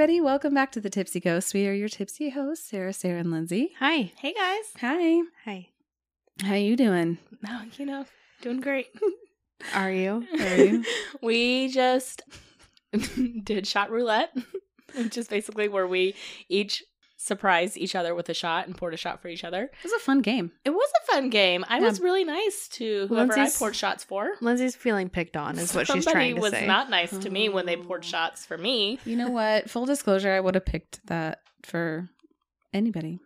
everybody. Welcome back to the Tipsy Ghost. We are your tipsy hosts, Sarah, Sarah, and Lindsey. Hi. Hey guys. Hi. Hi. How you doing? No, you know, doing great. Are you? Are you? we just did shot roulette, which is basically where we each surprised each other with a shot and poured a shot for each other. It was a fun game. It was a fun game. I Yeah. was really nice to whoever Lindsey's- I poured shots for. Lindsey's feeling picked on, is what she's Somebody trying to say. was not nice to me when they poured Oh. shots for me. You know what? Full disclosure, I would have picked that for anybody.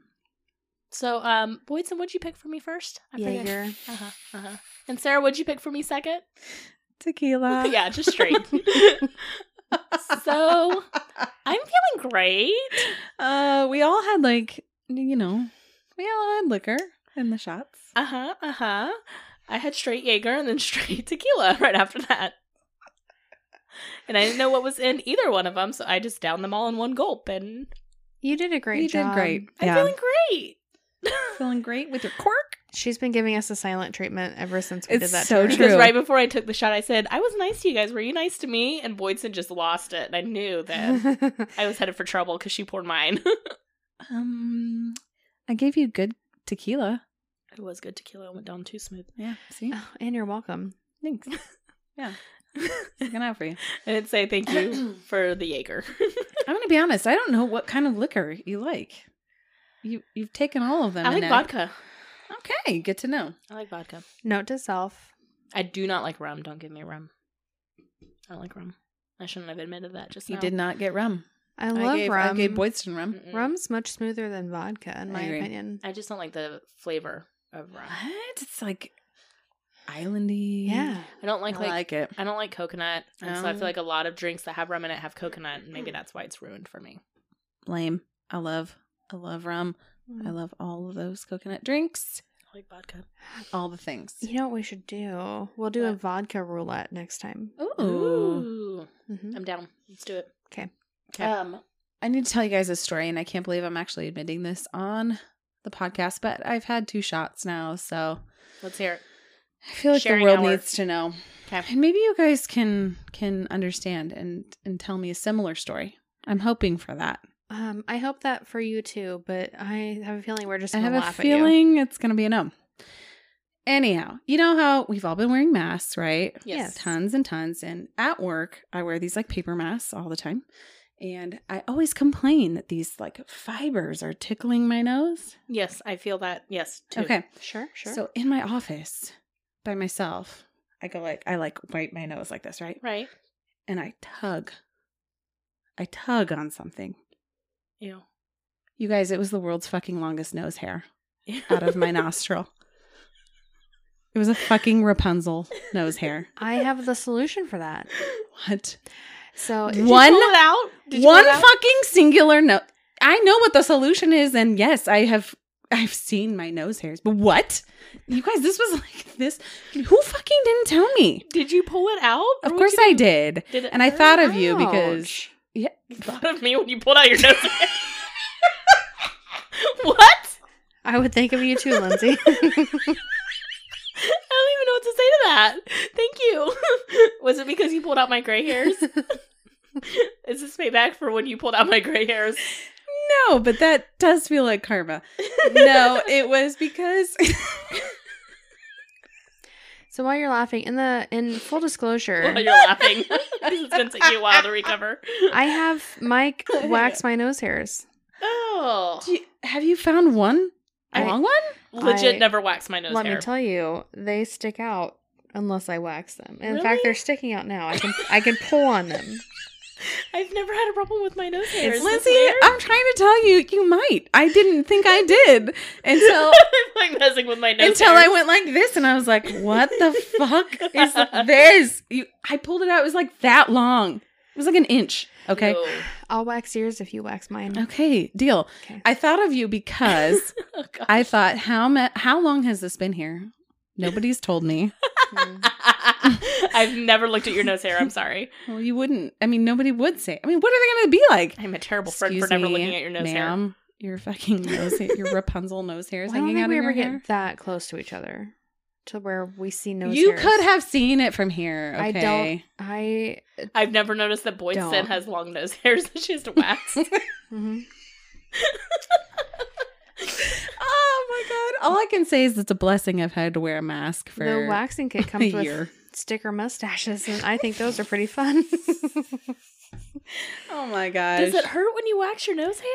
So, um, Boydston, what'd you pick for me first? I forget. Uh-huh, uh-huh. And Sarah, what'd you pick for me second? Tequila. yeah, just straight. so, I'm feeling great. Uh, we all had like, you know, we all had liquor in the shots. Uh huh. Uh huh. I had straight Jaeger and then straight tequila right after that. And I didn't know what was in either one of them, so I just downed them all in one gulp, and You did a great you job. did great. I'm Yeah. feeling great. feeling great with your cork. She's been giving us a silent treatment ever since we It's did that. so true. Because right before I took the shot, I said, I was nice to you guys. Were you nice to me? And Boydston just lost it. And I knew that I was headed for trouble because she poured mine. Um, I gave you good tequila. it was good tequila. It went down too smooth. Yeah. See, Oh, and you're welcome. thanks. Yeah, looking out for you. I didn't say thank you for the Jaeger. I'm gonna be honest. I don't know what kind of liquor you like. You you've taken all of them. I like Annette. vodka. Okay, good to know. I like vodka. Note to self. I do not like rum. Don't give me rum. I don't like rum. I shouldn't have admitted that just You now. did not get rum. I love gave, rum. I gave Boydston rum. Mm-mm. Rum's much smoother than vodka, in I my agree. opinion. I just don't like the flavor of rum. What? It's like islandy. Yeah. I don't like I like, like it. I don't like coconut, and so I Oh. feel like a lot of drinks that have rum in it have coconut, and maybe that's why it's ruined for me. Lame. I love. I love rum. I Mm. love all of those coconut drinks. I like vodka. All the things. You know what we should do? We'll do a vodka roulette next time. Ooh. Ooh, hmm I'm down. Let's do it. 'Kay. 'Kay. Um, I need to tell you guys a story, and I can't believe I'm actually admitting this on the podcast, but I've had two shots now, so let's hear it. I feel like Sharing the world hour. needs to know. Okay. And maybe you guys can can understand and and tell me a similar story. I'm hoping for that. Um, I hope that for you too, but I have a feeling we're just I gonna have a feeling it's going to be a no. Anyhow, you know how we've all been wearing masks, right? Yes. Tons and tons. And at work, I wear these like paper masks all the time. And I always complain that these like fibers are tickling my nose. Yes, I feel that. Yes. Too. Okay. Sure, sure. So in my office by myself, I go like, I like wipe my nose like this, right? Right. And I tug. I tug on something. Ew. You guys, it was the world's fucking longest nose hair out of my nostril. It was a fucking Rapunzel nose hair. I have the solution for that. What? So Did you One- pull it out? Did you One pull it out? fucking singular no. I know what the solution is, and yes, I have. I've seen my nose hairs, but what? You guys, this was like this. Who fucking didn't tell me? Did you pull it out? Of course I did, Did it and I thought of you because Ouch. Yeah, You thought of me when you pulled out your nose. what? I would think of you too, Lindsey. I don't even know what to say to that. Thank you. Was it because you pulled out my gray hairs? Is this payback for when you pulled out my gray hairs? no, but that does feel like karma. No, it was because so while you're laughing, in the in full disclosure, While you're laughing. it's gonna take you a while to recover. I have Mike wax my nose hairs. Oh. Do you- have you found one I- long one? Legit I- never wax my nose Let hair. me tell you, they stick out unless I wax them. And in fact, they're sticking out now. I can I can pull on them. I've never had a problem with my nose hairs. Lindsey. I'm trying to tell you, you might. I didn't think I did until I'm like messing with my nose until hairs. I went like this, and I was like, "What the fuck is this?" You, I pulled it out. It was like that long. It was like an inch. Okay. Ew. I'll wax yours if you wax mine. Okay. Deal. Okay. I thought of you because Oh, I thought, how ma- how long has this been here? Nobody's told me. Mm. I've never looked at your nose hair. I'm sorry. Well, you wouldn't. I mean, nobody would say. I mean, what are they going to be like? I'm a terrible friend Excuse for never me, looking at your nose hair. ma'am, Your fucking nose, hair, your Rapunzel nose hairs Well, I don't hanging think out we of your ever hair. get that close to each other. to where we see nose you hairs. could have seen it from here. I don't. I. I've never noticed that Boyd Don't. Sin has long nose hairs that she has to wax. mhm. oh my god! All I can say is it's a blessing I've had to wear a mask for The waxing kit a comes with year. Sticker mustaches, and I think those are pretty fun. Oh my gosh! Does it hurt when you wax your nose hair?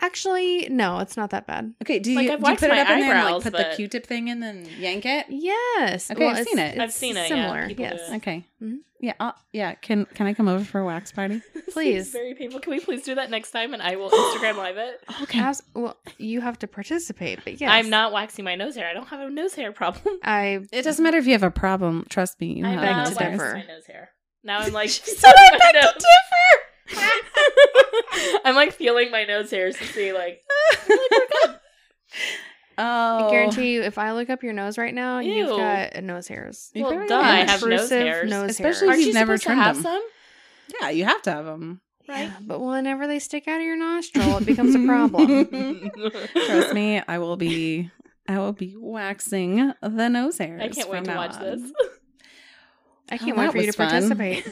Actually, no, it's not that bad. Okay, do you, Like, I've do you waxed put it my up in there and like eyebrows, put but- the Q-tip thing in and yank it? Yes. Okay, I've it's- seen it. I've seen it, yeah. Similar. People do yes. it. Okay. Mhm. Yeah. Uh, yeah. Can Can I come over for a wax party? This seems Please. very painful. Can we please do that next time and I will Instagram live it? Okay. As- well, you have to participate, but yes, I'm not waxing my nose hair. I don't have a nose hair problem. I It doesn't matter if you have a problem. Trust me, you I'm have beg not to nose waxing differ. my nose hair. Now I'm like, She said I beg to differ. I'm like feeling my nose hairs to see like Oh, I guarantee you, if I look up your nose right now, you've got nose hairs. You well, duh, got I nose have nose hairs. nose Especially hairs. Aren't you've never supposed to trimmed have them. some? Yeah, you have to have them. Right. Yeah, but whenever they stick out of your nostril, it becomes a problem. Trust me, I will be. I will be waxing the nose hairs. I can't wait to watch on. this. I Oh, can't wait for you to fun. participate.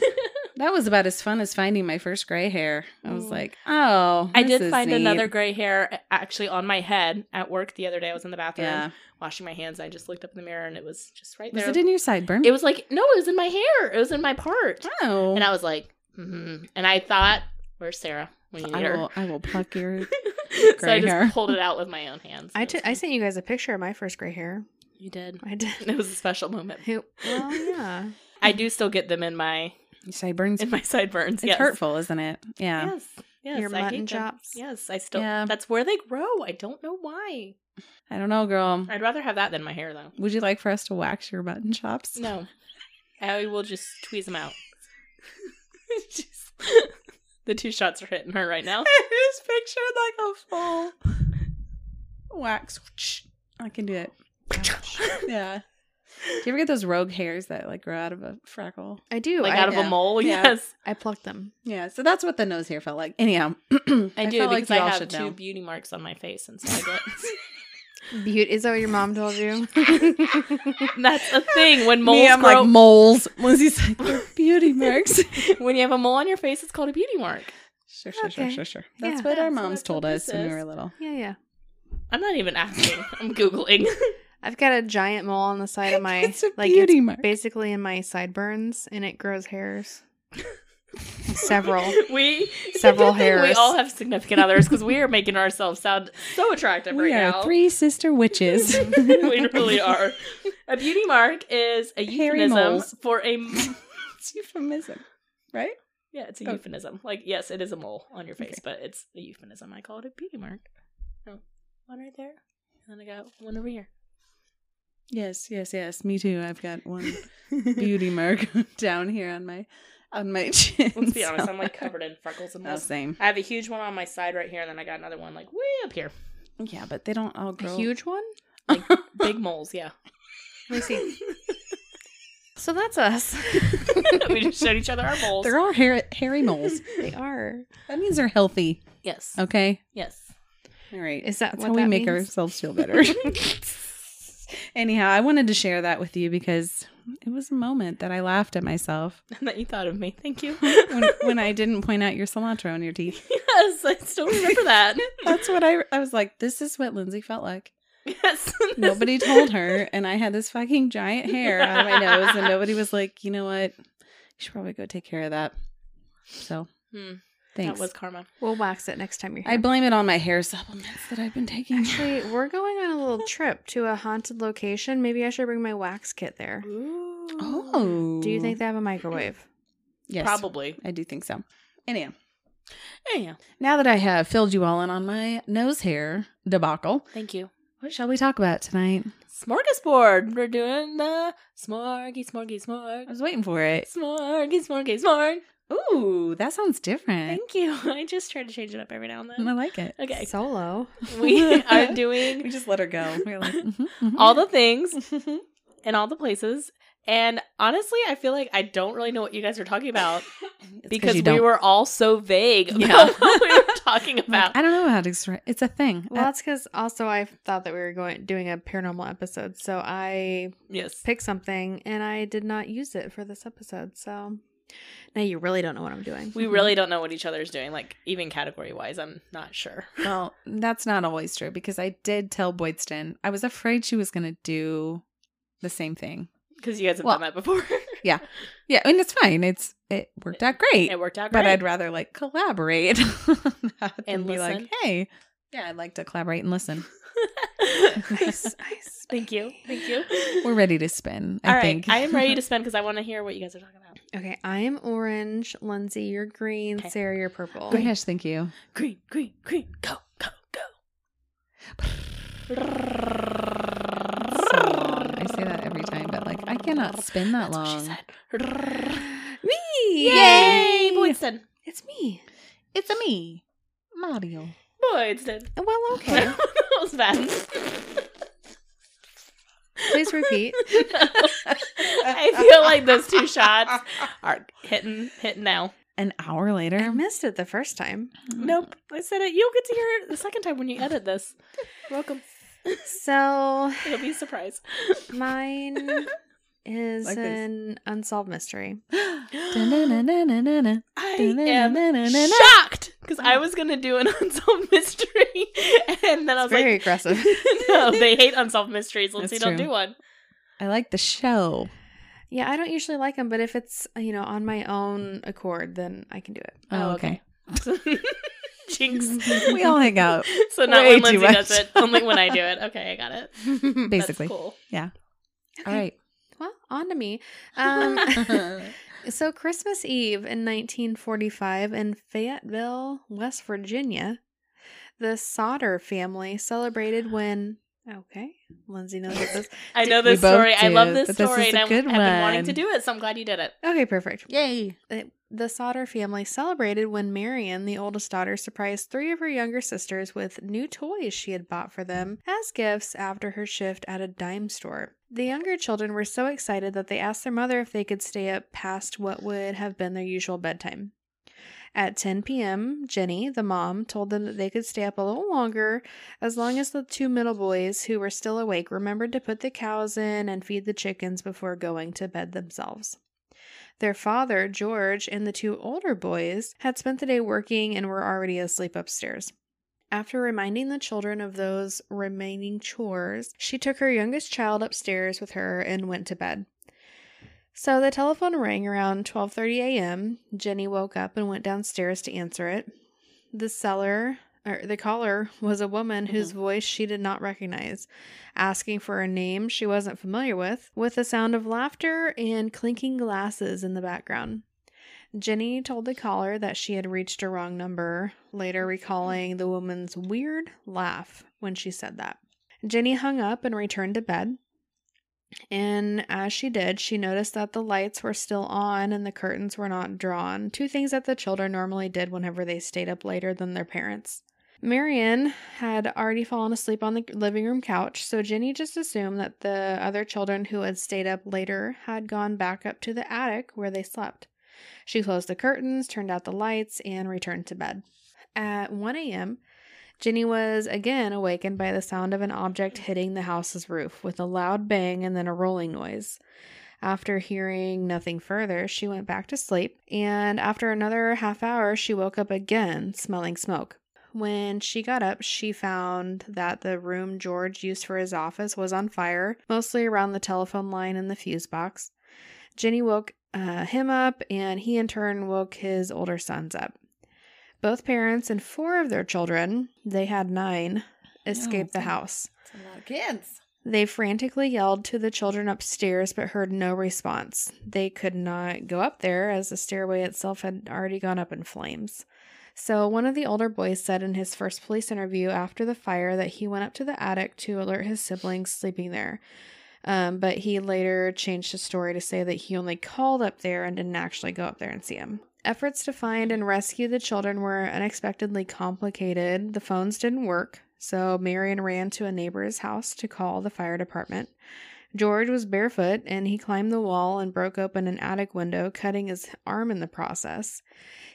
That was about as fun as finding my first gray hair. I was Mm. like, oh, I did is find neat. another gray hair actually on my head at work the other day. I was in the bathroom Yeah, washing my hands. I just looked up in the mirror and it was just right there. was it in your sideburn? It was like no, it was in my hair. It was in my part, oh, and I was like, mm-hmm. and I thought, "Where's Sarah when you need I her?" will. I will pluck your. Hair. So I just hair. pulled it out with my own hands. I It t- was I sent you guys a picture of my first gray hair. you did. I did. It was a special moment. It- well, yeah. I do still get them in my sideburns. in my sideburns. It's yes. hurtful, isn't it? Yeah. Yes. Yes. Your I mutton chops? Yes, I still. Yeah. That's where they grow. I don't know why. I don't know, girl. I'd rather have that than my hair, though. Would you like for us to wax your mutton chops? No, I will just tweeze them out. Just- the two shots are hitting her right now. I just pictured like a full wax. I can do it. Yeah. Do you ever get those rogue hairs that like grow out of a freckle? I do. Like I, out of yeah. a mole. Yeah. Yes, I plucked them. Yeah, so that's what the nose hair felt like. Anyhow, I, I do felt like because you I have two know. beauty marks on my face, and so I get. Beauty. Is that what your mom told you? That's a thing when moles Me, I'm grow. like moles. Lizzie's like "They're beauty marks. when you have a mole on your face, it's called a beauty mark. Sure, sure, Okay. sure, sure, sure. That's Yeah. what our moms that's told us when we were little. yeah, yeah. I'm not even asking. I'm googling. I've got a giant mole on the side of my It's a like beauty it's mark. basically in my sideburns, and it grows hairs. Several. we Several hairs. We all have significant others because we are making ourselves sound so attractive We right are now. three sister witches. we really are. A beauty mark is a euphemism for a. it's euphemism, right? Yeah, it's a Oh. euphemism. Like, yes, it is a mole on your face, Okay. but it's a euphemism. I call it a beauty mark. Oh, one right there, and then I got one over here. Yes, yes, yes. Me too. I've got one beauty mark down here on my on my chin. Let's be honest, I'm like covered in freckles and Oh, moles. same. I have a huge one on my side right here, and then I got another one like way up here. Yeah, but they don't all A grow. huge one. Like big moles, yeah. Let me see. So that's us. we just showed each other our moles. They're all hair, hairy moles. they are. That means they're healthy. yes. Okay. Yes. All right. Is that That's how we make means? ourselves feel better. Anyhow, I wanted to share that with you because it was a moment that I laughed at myself And that you thought of me. Thank you. when, when I didn't point out your cilantro in your teeth. yes, I still remember that. That's what I I was like. This is what Lindsey felt like. yes. Nobody told her, and I had this fucking giant hair on my nose, and nobody was like, you know what? You should probably go take care of that. So, Hmm, thanks. That was karma. We'll wax it next time you're here. I blame it on my hair supplements that I've been taking. Actually, we're going on a little trip to a haunted location. Maybe I should bring my wax kit there. oh, Do you think they have a microwave? Yes, Probably. I do think so. Anyhow, Anyhow, now that I have filled you all in on my nose hair debacle, thank you. what shall we talk about tonight? Smorgasbord. We're doing the smorgy, smorgy, smorg. I was waiting for it. Smorgy, smorgy, smorg. Ooh, that sounds different. Thank you. I just try to change it up every now and then. I like it. Okay. Solo. We are doing. We just let her go. We're like, mhm, mhm. all the things in all the places And honestly, I feel like I don't really know what you guys are talking about because we don't. were all so vague about Yeah. what we were talking Like, about. I don't know how to describe. It's a thing. Well, that's because also I thought that we were going doing a paranormal episode, so I yes. picked something and I did not use it for this episode. So now you really don't know what I'm doing. We really don't know what each other's doing, like even category wise. I'm not sure. well, that's not always true because I did tell Boydston I was afraid she was going to do the same thing. Because you guys have Well, done that before. Yeah, I mean it's fine. It's it worked out great. it worked out but. I'd rather like collaborate and And be listen. like, hey, yeah, I'd like to collaborate and listen. nice, nice. Thank you. Thank you. We're ready to spin. I All right. think I am ready to spin because I want to hear what you guys are talking about. Okay, I am orange. Lindsey, you're green. Okay. Sarah, you're purple. Oh my thank you. Green, green, green. Go, go, go. So. I say that every time, but like I cannot spin that That's what long. she said. Me! Yay, Boydston. It's me. It's a me, Mario. Boydston. Well, okay. that was bad. Please repeat. I feel like those two shots are hitting hitting now. An hour later, I missed it the first time. Mm-hmm. Nope. I said it. You'll get to hear it the second time when you edit this. Welcome. So It'll be a surprise. mine is Like an unsolved mystery. I am shocked because I was gonna do an unsolved mystery, and then I was like Very like, aggressive. "No, they hate unsolved mysteries. Let's That's don't do one." I like the show. Yeah, I don't usually like them, but if it's you know on my own accord, then I can do it. Oh, okay. Jinx. We all hang out, So not way when too Lindsey does it, only when I do it. Okay, I got it. basically. That's cool. Yeah. All right. Well, on to me. Um, so Christmas Eve in 1945 in Fayetteville, West Virginia, the Sodder family celebrated when. Okay, Lindsey knows what this. I know this both story. I love this this story, is and a I'm, good I've been wanting to do it. So I'm glad you did it. Okay, perfect. Yay. It- The Sodder family celebrated when Marion, the oldest daughter, surprised three of her younger sisters with new toys she had bought for them as gifts after her shift at a dime store. The younger children were so excited that they asked their mother if they could stay up past what would have been their usual bedtime. At 10 p.m., Jenny, the mom, told them that they could stay up a little longer as long as the two middle boys who were still awake remembered to put the cows in and feed the chickens before going to bed themselves. Their father, George, and the two older boys had spent the day working and were already asleep upstairs. After reminding the children of those remaining chores, she took her youngest child upstairs with her and went to bed. So the telephone rang around 12:30 a.m. Jenny woke up and went downstairs to answer it. The seller or the caller was a woman whose mm-hmm. voice she did not recognize, asking for a name she wasn't familiar with, with the sound of laughter and clinking glasses in the background. Jenny told the caller that she had reached a wrong number, later mm-hmm. recalling the woman's weird laugh when she said that. Jenny hung up and returned to bed. And as she did, she noticed that the lights were still on and the curtains were not drawn, two things that the children normally did whenever they stayed up later than their parents. Marion had already fallen asleep on the living room couch, so Jenny just assumed that the other children who had stayed up later had gone back up to the attic where they slept. She closed the curtains, turned out the lights, and returned to bed. At 1 a.m., Jenny was again awakened by the sound of an object hitting the house's roof with a loud bang and then a rolling noise. After hearing nothing further, she went back to sleep, and after another half hour, she woke up again, smelling smoke. When she got up, she found that the room George used for his office was on fire, mostly around the telephone line and the fuse box. Jenny woke uh, him up, and he in turn woke his older sons up. Both parents and four of their children, they had nine, escaped the house. It's a lot of kids. They frantically yelled to the children upstairs but heard no response. They could not go up there as the stairway itself had already gone up in flames. So, one of the older boys said in his first police interview after the fire that he went up to the attic to alert his siblings sleeping there. Um, but he later changed his story to say that he only called up there and didn't actually go up there and see him. Efforts to find and rescue the children were unexpectedly complicated. The phones didn't work, so Marion ran to a neighbor's house to call the fire department. George was barefoot and he climbed the wall and broke open an attic window, cutting his arm in the process.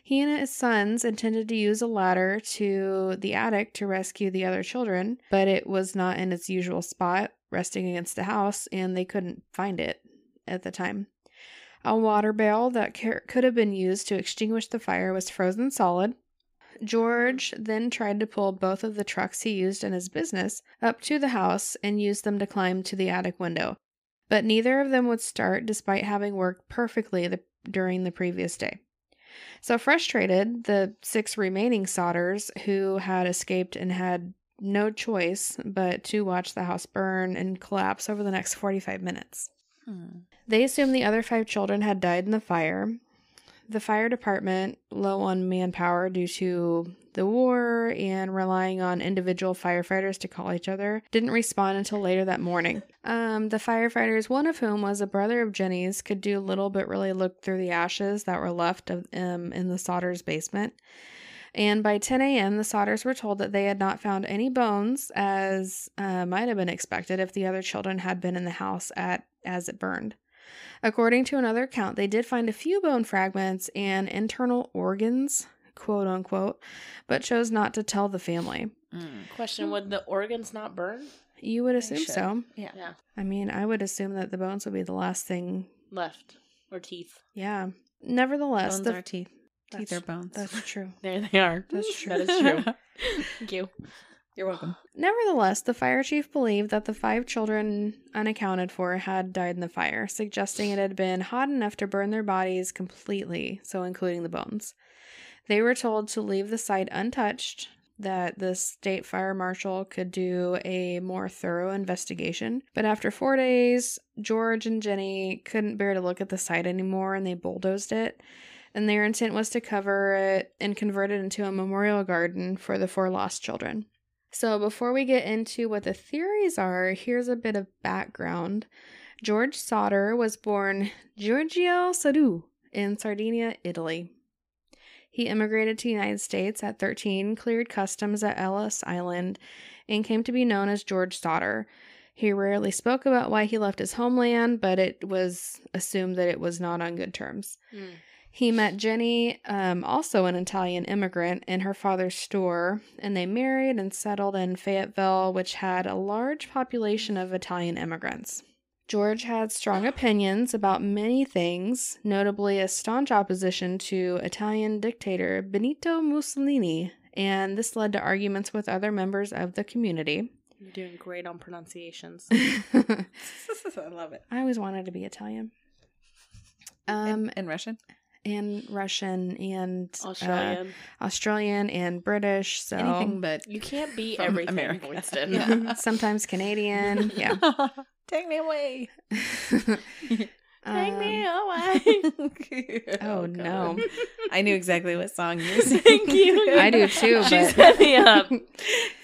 He and his sons intended to use a ladder to the attic to rescue the other children, but it was not in its usual spot, resting against the house, and they couldn't find it at the time. A water barrel that could have been used to extinguish the fire was frozen solid. George then tried to pull both of the trucks he used in his business up to the house and use them to climb to the attic window, but neither of them would start despite having worked perfectly the, during the previous day. So frustrated, the six remaining sodders who had escaped and had no choice but to watch the house burn and collapse over the next 45 minutes. Hmm. They assumed the other five children had died in the fire. The fire department, low on manpower due to the war and relying on individual firefighters to call each other, didn't respond until later that morning. Um, the firefighters, one of whom was a brother of Jenny's, could do little but really look through the ashes that were left of um, in the Sodders' basement. And by 10 a.m., the Sodders were told that they had not found any bones, as uh, might have been expected if the other children had been in the house at as it burned. According to another account, they did find a few bone fragments and internal organs, quote unquote, but chose not to tell the family. Mm. Question: Would the organs not burn? You would assume so. Yeah. Yeah, I mean, I would assume that the bones would be the last thing. left or teeth. Yeah. Nevertheless, Bones the, are teeth. Teeth That's- are bones. that's true. There they are. That's true. That is true. Thank you. You're welcome. Nevertheless, the fire chief believed that the five children unaccounted for had died in the fire, suggesting it had been hot enough to burn their bodies completely, so including the bones. They were told to leave the site untouched, that the state fire marshal could do a more thorough investigation. But after four days, George and Jenny couldn't bear to look at the site anymore and they bulldozed it. And their intent was to cover it and convert it into a memorial garden for the four lost children. So, before we get into what the theories are, here's a bit of background. George Sodder was born Giorgio Soddu in Sardinia, Italy. He immigrated to the United States at 13, cleared customs at Ellis Island, and came to be known as George Sodder. He rarely spoke about why he left his homeland, but it was assumed that it was not on good terms. Mm. He met Jenny, um, also an Italian immigrant, in her father's store, and they married and settled in Fayetteville, which had a large population of Italian immigrants. George had strong opinions about many things, notably a staunch opposition to Italian dictator Benito Mussolini, and this led to arguments with other members of the community. You're doing great on pronunciations. I love it. I always wanted to be Italian. Um, Um, in Russian. And Russian and uh, Australian. Australian and British. So Anything but you can't be from everything, America. Winston. Yeah. sometimes Canadian. Yeah. Take me away. Take me Um, away. Oh, God. no. I knew exactly what song you were singing. Thank you. I do too, She but- set me up.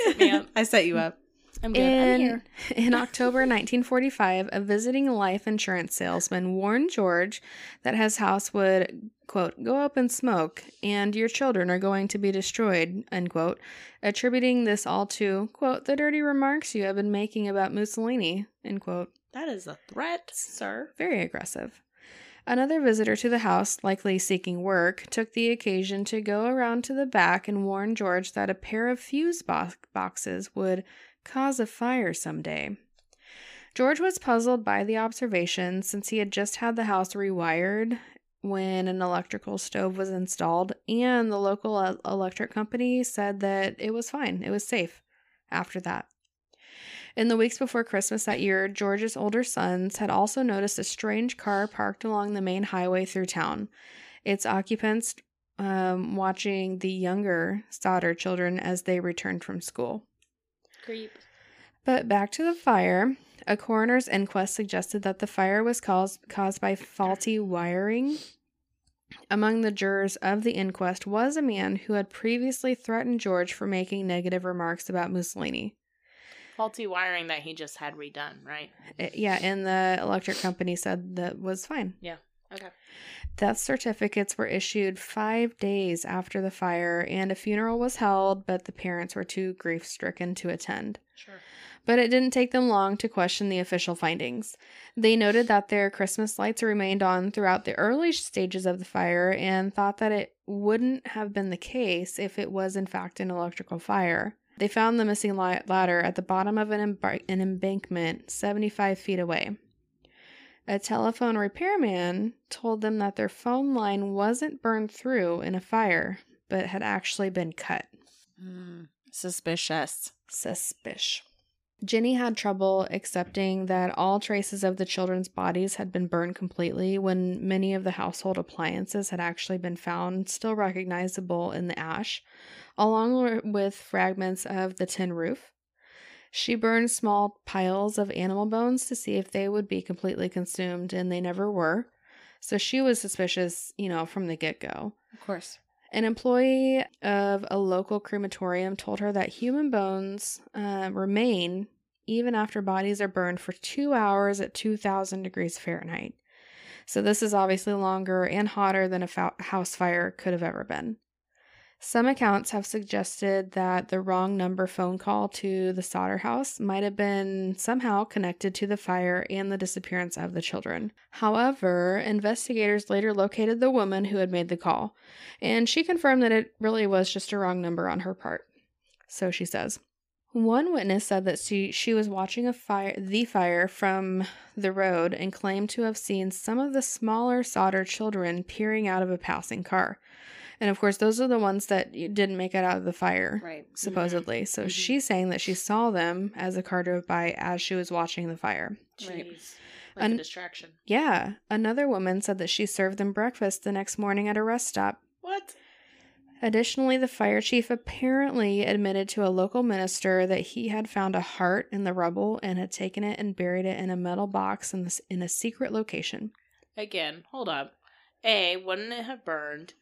Set me up. I set you up. I'm good. I'm In, here. in October 1945, a visiting life insurance salesman warned George that his house would, quote, go up in smoke and your children are going to be destroyed, unquote, attributing this all to, quote, the dirty remarks you have been making about Mussolini, end quote. That is a threat, sir. Very aggressive. Another visitor to the house, likely seeking work, took the occasion to go around to the back and warn George that a pair of fuse bo- boxes would cause a fire someday. George was puzzled by the observation since he had just had the house rewired when an electrical stove was installed, and the local electric company said that it was fine, it was safe after that. In the weeks before Christmas that year, George's older sons had also noticed a strange car parked along the main highway through town. Its occupants um, watching the younger Sodder children as they returned from school. Creep. But back to the fire. A coroner's inquest suggested that the fire was caused, caused by faulty wiring. Among the jurors of the inquest was a man who had previously threatened George for making negative remarks about Mussolini. Faulty wiring that he just had redone, right? Uh, yeah, and the electric company said that was fine. Okay. Death certificates were issued five days after the fire, and a funeral was held, but the parents were too grief stricken to attend. Sure. But it didn't take them long to question the official findings. They noted that their Christmas lights remained on throughout the early stages of the fire and thought that it wouldn't have been the case if it was, in fact, an electrical fire. They found the missing ladder at the bottom of an, embar- an embankment 75 feet away. A telephone repairman told them that their phone line wasn't burned through in a fire, but had actually been cut. Mm, suspicious. Suspicious. Jenny had trouble accepting that all traces of the children's bodies had been burned completely when many of the household appliances had actually been found still recognizable in the ash, along with fragments of the tin roof. She burned small piles of animal bones to see if they would be completely consumed, and they never were. So she was suspicious, you know, from the get go. Of course. An employee of a local crematorium told her that human bones uh, remain even after bodies are burned for two hours at 2000 degrees Fahrenheit. So, this is obviously longer and hotter than a fa- house fire could have ever been. Some accounts have suggested that the wrong number phone call to the Sodder house might have been somehow connected to the fire and the disappearance of the children. However, investigators later located the woman who had made the call, and she confirmed that it really was just a wrong number on her part. So she says. One witness said that she, she was watching a fire, the fire from the road and claimed to have seen some of the smaller Sodder children peering out of a passing car. And of course, those are the ones that didn't make it out of the fire, Right. supposedly. So Mhm. she's saying that she saw them as the car drove by as she was watching the fire. Right. Jeez. Like Un- a distraction. Yeah. Another woman said that she served them breakfast the next morning at a rest stop. What? Additionally, the fire chief apparently admitted to a local minister that he had found a heart in the rubble and had taken it and buried it in a metal box in, this, in a secret location. Again, hold up. A, wouldn't it have burned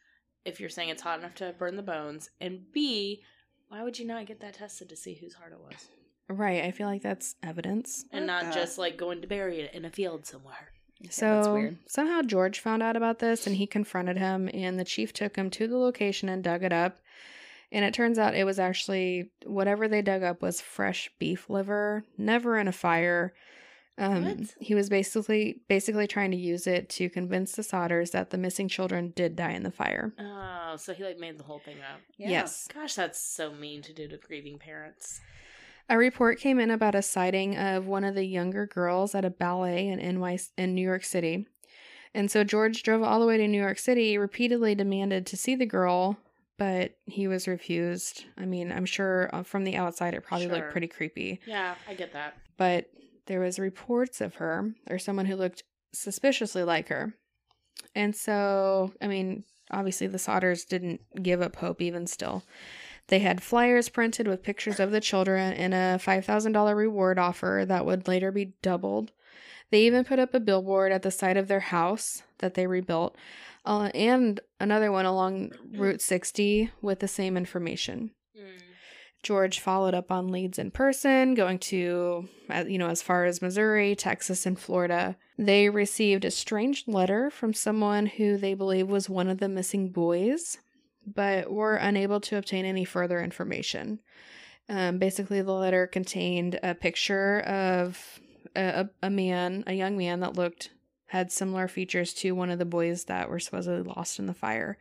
if you're saying it's hot enough to burn the bones? And B, why would you not get that tested to see whose heart it was? Right. I feel like that's evidence. And not the- just like going to bury it in a field somewhere. So that's weird. somehow George found out about this and he confronted him, and the chief took him to the location and dug it up. And it turns out it was actually whatever they dug up was fresh beef liver, never in a fire. Um, he was basically basically trying to use it to convince the Sodders that the missing children did die in the fire. Oh, so he like made the whole thing up. Yeah. Yes. Gosh, that's so mean to do to grieving parents. A report came in about a sighting of one of the younger girls at a ballet in NY in New York City. And so George drove all the way to New York City, repeatedly demanded to see the girl, but he was refused. I mean, I'm sure uh, from the outside it probably Sure. looked pretty creepy, Yeah, I get that. but there was reports of her or someone who looked suspiciously like her. And so, I mean, obviously the Sodders didn't give up hope even still. They had flyers printed with pictures of the children and a $5,000 reward offer that would later be doubled. They even put up a billboard at the side of their house that they rebuilt uh, and another one along Route 60 with the same information. Mm. George followed up on leads in person, going to, uh, you know, as far as Missouri, Texas, and Florida. They received a strange letter from someone who they believe was one of the missing boys, but were unable to obtain any further information. Um, basically, the letter contained a picture of a, a, a man, a young man that looked, had similar features to one of the boys that were supposedly lost in the fire.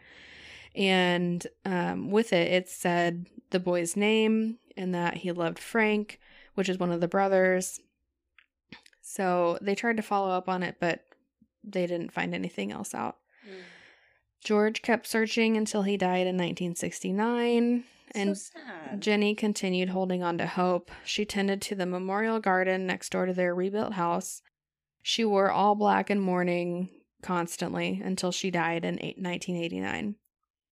And um, with it, it said the boy's name and that he loved Frank, which is one of the brothers. So they tried to follow up on it, but they didn't find anything else out. Mm. George kept searching until he died in 1969, and so. Jenny continued holding on to hope. She tended to the memorial garden next door to their rebuilt house. She wore all black and mourning constantly until she died in 1989.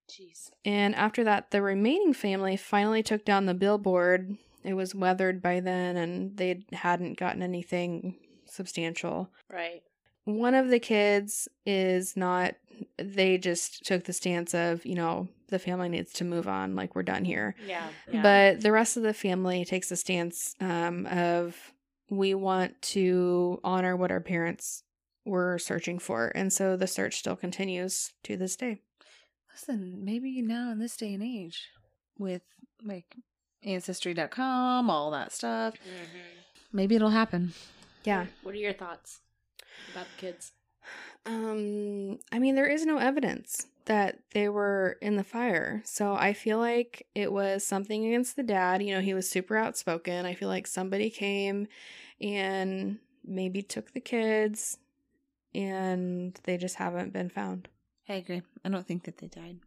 Jeez. And after that, the remaining family finally took down the billboard. It was weathered by then, and they hadn't gotten anything substantial. Right. One of the kids is not, they just took the stance of, you know, the family needs to move on, like we're done here. Yeah. yeah. But the rest of the family takes the stance um, of, we want to honor what our parents were searching for. And so the search still continues to this day. Listen, maybe now in this day and age, with like ancestry.com, all that stuff, maybe it'll happen. Yeah. What are your thoughts about the kids? Um, I mean, there is no evidence that they were in the fire. So I feel like it was something against the dad. You know, he was super outspoken. I feel like somebody came and maybe took the kids and they just haven't been found. I agree. I don't think that they died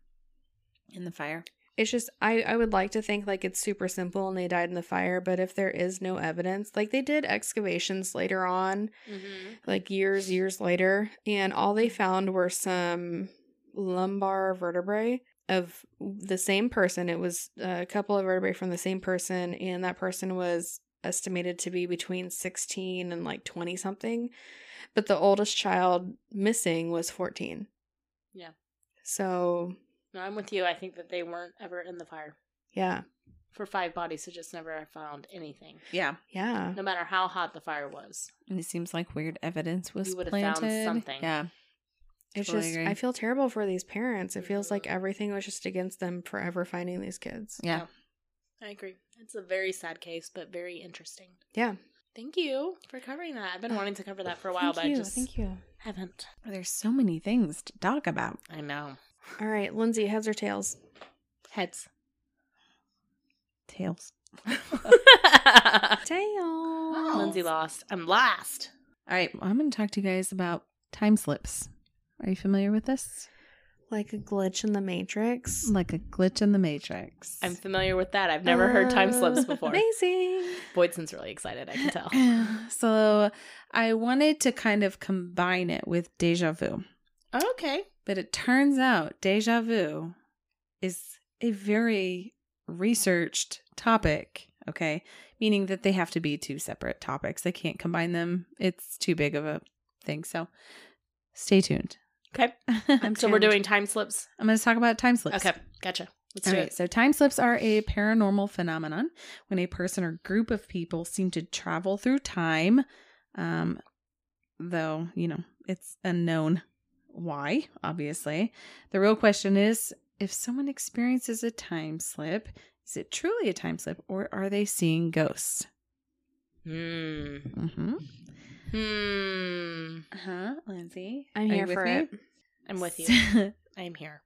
in the fire. It's just I I would like to think like it's super simple and they died in the fire, but if there is no evidence, like they did excavations later on, Mm-hmm. like years years later, and all they found were some lumbar vertebrae of the same person. It was a couple of vertebrae from the same person, and that person was estimated to be between 16 and like 20 something. But the oldest child missing was 14. Yeah. So, No, I'm with you. I think that they weren't ever in the fire. yeah. For five bodies to just never found anything. Yeah. Yeah. No matter how hot the fire was. And it seems like weird evidence was You would've planted. found something. Yeah. It's Totally just, agree. I feel terrible for these parents. It feels like Mhm. everything was just against them forever finding these kids. Yeah. I agree. It's a very sad case, but very interesting. Yeah. Thank you for covering that. I've been uh, wanting to cover that for a while, Thank but you. I just Thank you. haven't. There's so many things to talk about. I know. All right, Lindsey, heads or tails? Heads. Tails. Tails. Lindsey lost. I'm last. All right. I'm going to talk to you guys about time slips. Are you familiar with this? Like a glitch in the Matrix. Like a glitch in the matrix. I'm familiar with that. I've never heard time slips Uh, before. Amazing. Boydston's really excited, I can tell. so I wanted to kind of combine it with deja vu. okay. But it turns out deja vu is a very researched topic, okay? Meaning that they have to be two separate topics. They can't combine them. It's too big of a thing. So stay tuned. Okay. I'm So we're doing time slips. I'm going to talk about time slips. Okay. Gotcha. Let's All do right, it. so time slips are a paranormal phenomenon when a person or group of people seem to travel through time, um, though, you know, it's unknown why, obviously. The real question is if someone experiences a time slip, is it truly a time slip or are they seeing ghosts? Hmm. Mm-hmm. Hmm. Uh-huh, Lindsey. I'm are here for me? it. I'm with you. I'm here.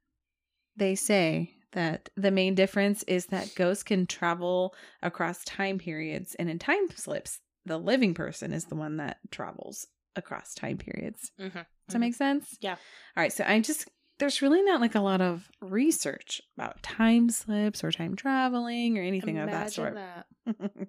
they say that the main difference is that ghosts can travel across time periods and in time slips the living person is the one that travels across time periods Mm-hmm. does that make sense Yeah. all right so i just there's really not like a lot of research about time slips or time traveling or anything of that sort that.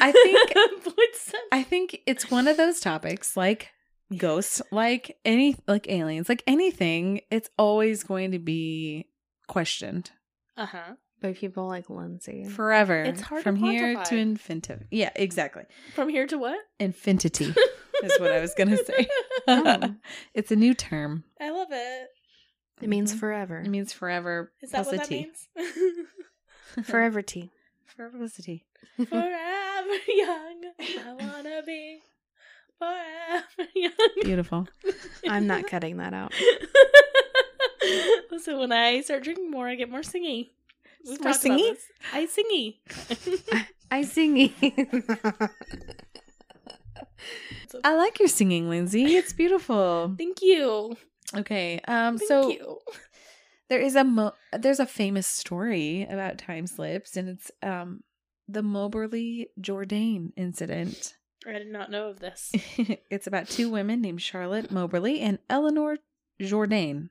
I think- Boydston. i think it's one of those topics like ghosts like any like aliens like anything it's always going to be questioned Uh huh. By people like Lindsey. forever. It's hard to from here to quantify. infinity. Yeah, exactly. From here to what? Infinity is what I was gonna say. Oh. it's a new term. I love it. it means Mhm. forever. It means forever. Is that what that T. means? Forever tea. Forever plus a T. forever young. I wanna be forever young. Beautiful. I'm not cutting that out. so when I start drinking more, I get more singy. We've More singy? I singy. I singy. I like your singing, Lindsey. It's beautiful. Thank you. Okay. Um. Thank so you. there is a mo- there's a famous story about time slips, and it's um the Moberly Jourdain incident. I did not know of this. it's about two women named Charlotte Moberly and Eleanor Jourdain.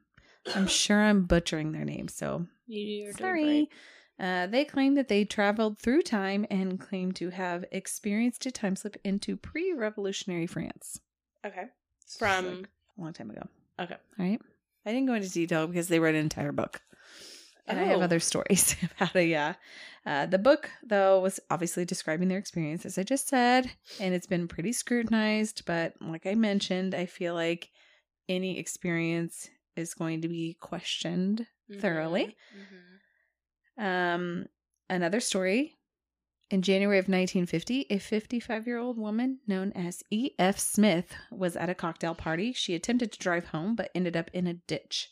I'm sure I'm butchering their names, so You're sorry. Uh, they claim that they traveled through time and claim to have experienced a time slip into pre-revolutionary France. Okay. From like a long time ago. okay. All right. I didn't go into detail because they wrote an entire book. And I have Oh. other stories about it, yeah. Uh, the book, though, was obviously describing their experience, as I just said, and it's been pretty scrutinized. But like I mentioned, I feel like any experience is going to be questioned thoroughly. Mhm. Um, another story In January of 1950, a 55 year old woman known as E.F. Smith was at a cocktail party. She attempted to drive home but ended up in a ditch.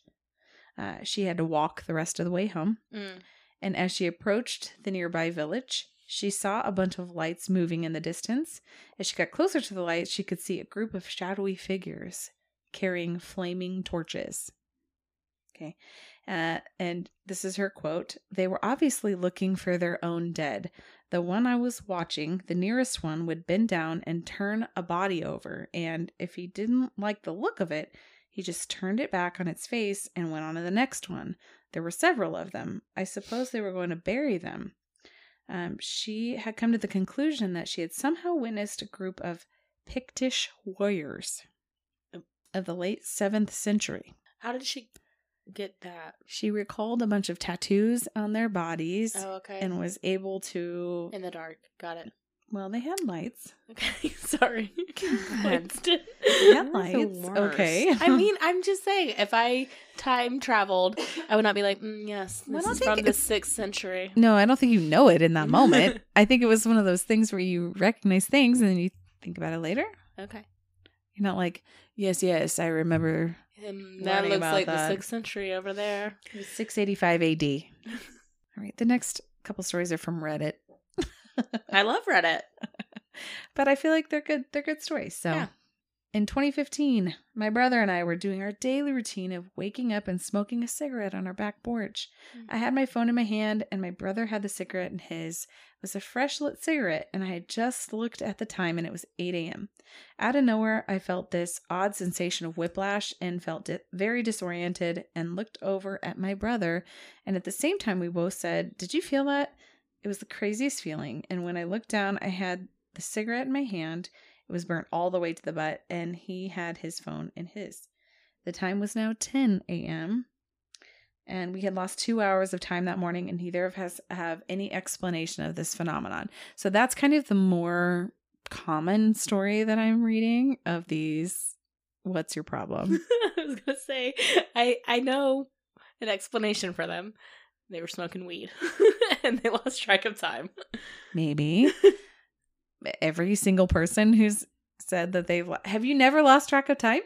Uh, she had to walk the rest of the way home. Mm. And as she approached the nearby village, she saw a bunch of lights moving in the distance. As she got closer to the lights, she could see a group of shadowy figures carrying flaming torches. Okay. Uh, and this is her quote They were obviously looking for their own dead. The one I was watching, the nearest one, would bend down and turn a body over. And if he didn't like the look of it, he just turned it back on its face and went on to the next one. There were several of them. I suppose they were going to bury them. Um, she had come to the conclusion that she had somehow witnessed a group of Pictish warriors of the late 7th century. How did she get that? She recalled a bunch of tattoos on their bodies Oh, okay. and was able to. in the dark. Got it. Well, they had lights. Okay, sorry. Winston. They had You're the lights. Okay. I mean, I'm just saying, if I time traveled, I would not be like, mm, yes, Well, I this don't is think from the sixth century. no, I don't think you know it in that moment. I think it was one of those things where you recognize things and then you think about it later. Okay. You're not like, yes, yes, I remember And that looks about like that. the sixth century over there. It was 685 AD. All right, the next couple stories are from Reddit, I love Reddit. but I feel like they're good. They're good stories. So, Yeah. in 2015, my brother and I were doing our daily routine of waking up and smoking a cigarette on our back porch. Mm. I had my phone in my hand, and my brother had the cigarette in his. It was a fresh lit cigarette, and I had just looked at the time, and it was 8 a.m. Out of nowhere, I felt this odd sensation of whiplash and felt di- very disoriented and looked over at my brother. And at the same time, we both said, Did you feel that? It was the craziest feeling. And when I looked down, I had the cigarette in my hand. It was burnt all the way to the butt, and he had his phone in his. The time was now 10 a.m. And we had lost two hours of time that morning, and neither of us have any explanation of this phenomenon. So that's kind of the more common story that I'm reading of these. What's your problem? I was gonna say, I I know an explanation for them. They were smoking weed, and they lost track of time. Maybe every single person who's said that they've have you never lost track of time?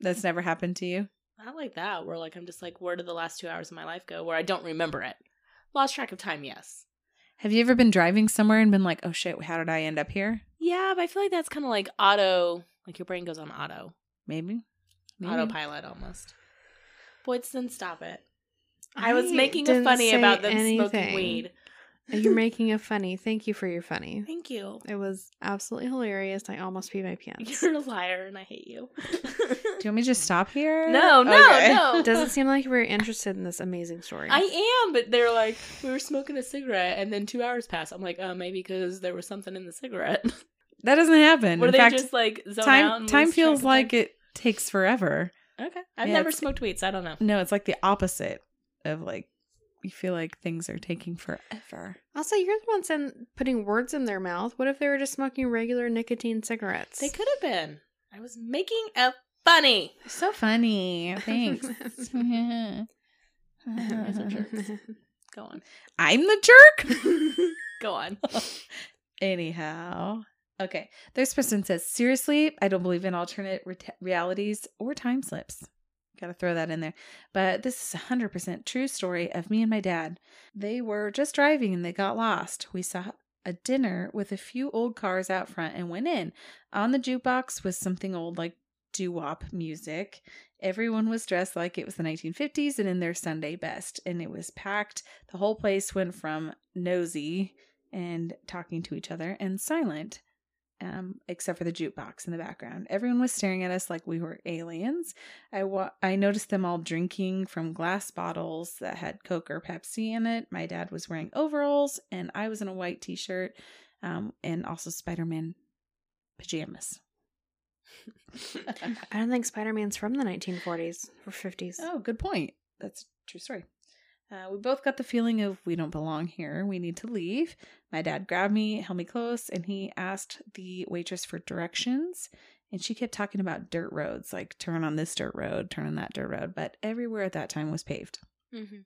That's never happened to you. Not like that, where like I'm just like, where did the last two hours of my life go? Where I don't remember it. Lost track of time, yes. Have you ever been driving somewhere and been like, "Oh shit, how did I end up here?" Yeah, but I feel like that's kind of like auto, like your brain goes on auto, Maybe. Maybe. autopilot almost. Boydston, stop it. I, was making a funny about them smoking weed. You're making a funny. Thank you for your funny. Thank you. It was absolutely hilarious. I almost peed my pants. You're a liar, and I hate you. Do you want me to just stop here? No, no, Okay. no. Doesn't seem like we're interested in this amazing story. I am, but they're like, we were smoking a cigarette, and then two hours pass. I'm like, uh, maybe because there was something in the cigarette. That doesn't happen. Were In they fact, just like zone out time and time feels like time? it takes forever. Okay, I've Yeah, never smoked weed, so I don't know. No, it's like the opposite of like you feel like things are taking forever. also, you're the one send, putting words in their mouth. What if they were just smoking regular nicotine cigarettes? They could have been. I was making a funny. So funny. Thanks. Guys are jerks. Go on. I'm the jerk. Go on. Anyhow. Okay. This person says, seriously, I don't believe in alternate re- realities or time slips. Got to throw that in there. But this is a 100% true story of me and my dad. They were just driving and they got lost. We saw a dinner with a few old cars out front and went in. On the jukebox was something old like doo wop music. Everyone was dressed like it was the 1950s and in their Sunday best. And it was packed. The whole place went from nosy and talking to each other and silent, um, except for the jukebox in the background. Everyone was staring at us like we were aliens. I wa- I noticed them all drinking from glass bottles that had Coke or Pepsi in it. My dad was wearing overalls, and I was in a white T-shirt, um, and also Spider-Man pajamas. I don't think Spider Man's from the 1940s or 50s. Oh, good point. That's a true story. Uh, we both got the feeling of we don't belong here. We need to leave. My dad grabbed me, held me close, and he asked the waitress for directions. And she kept talking about dirt roads, like turn on this dirt road, turn on that dirt road. But everywhere at that time was paved. Mm-hmm.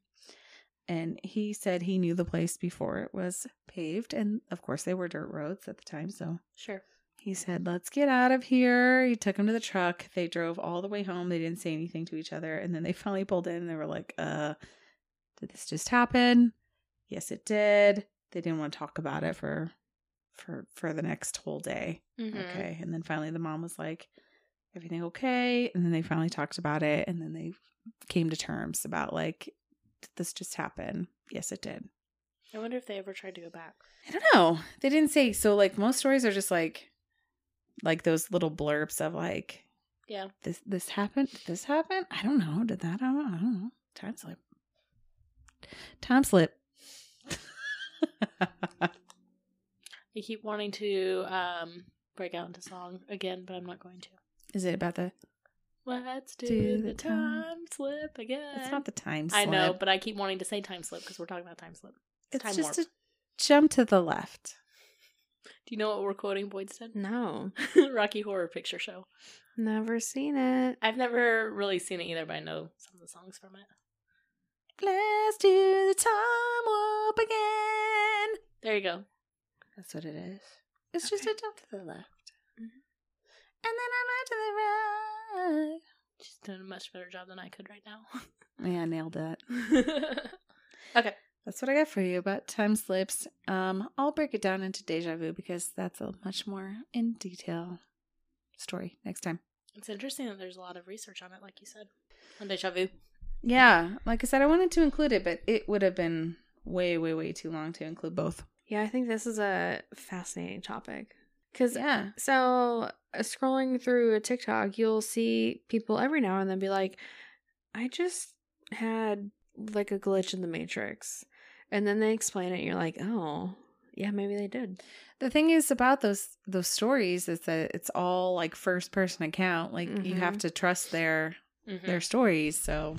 and he said he knew the place before it was paved. And of course, they were dirt roads at the time. So Sure. he said, Let's get out of here. He took him to the truck. They drove all the way home. They didn't say anything to each other. And then they finally pulled in and they were like, Uh, did this just happen? Yes, it did. They didn't want to talk about it for for for the next whole day. Mhm. Okay. And then finally the mom was like, Everything okay? And then they finally talked about it and then they came to terms about like, did this just happen? Yes, it did. I wonder if they ever tried to go back. I don't know. They didn't say so like most stories are just like like those little blurbs of like Yeah. this this happened, did this happen? I don't know. Did that happen? I don't know. Time slip. Time slip. I keep wanting to um break out into song again, but I'm not going to. Is it about the Let's do, Do the the time time- slip again. it's not the time slip. I know, but I keep wanting to say time slip because we're talking about time slip. it's time just warp. a jump to the left. Do you know what we're quoting, Boydston? no, Rocky Horror Picture Show. never seen it. I've never really seen it either, but I know some of the songs from it. Let's do the time warp again. There you go. That's what it is. It's just a jump to the left. Mhm. And then I went to the right. She's doing a much better job than I could right now. Yeah, I nailed that. okay. That's what I got for you about time slips. Um, I'll break it down into deja vu because that's a much more in detail story next time. It's interesting that there's a lot of research on it, like you said. On deja vu. Yeah, like I said, I wanted to include it, but it would have been way, way, way too long to include both. Yeah, I think this is a fascinating topic. Because Yeah. So, uh, scrolling through a TikTok, you'll see people every now and then be like, I just had like a glitch in the Matrix. And then they explain it, and you're like, oh, yeah, maybe they did. The thing is about those those stories is that it's all like first person account. Like you have Mhm. to trust their Mhm. their stories. So,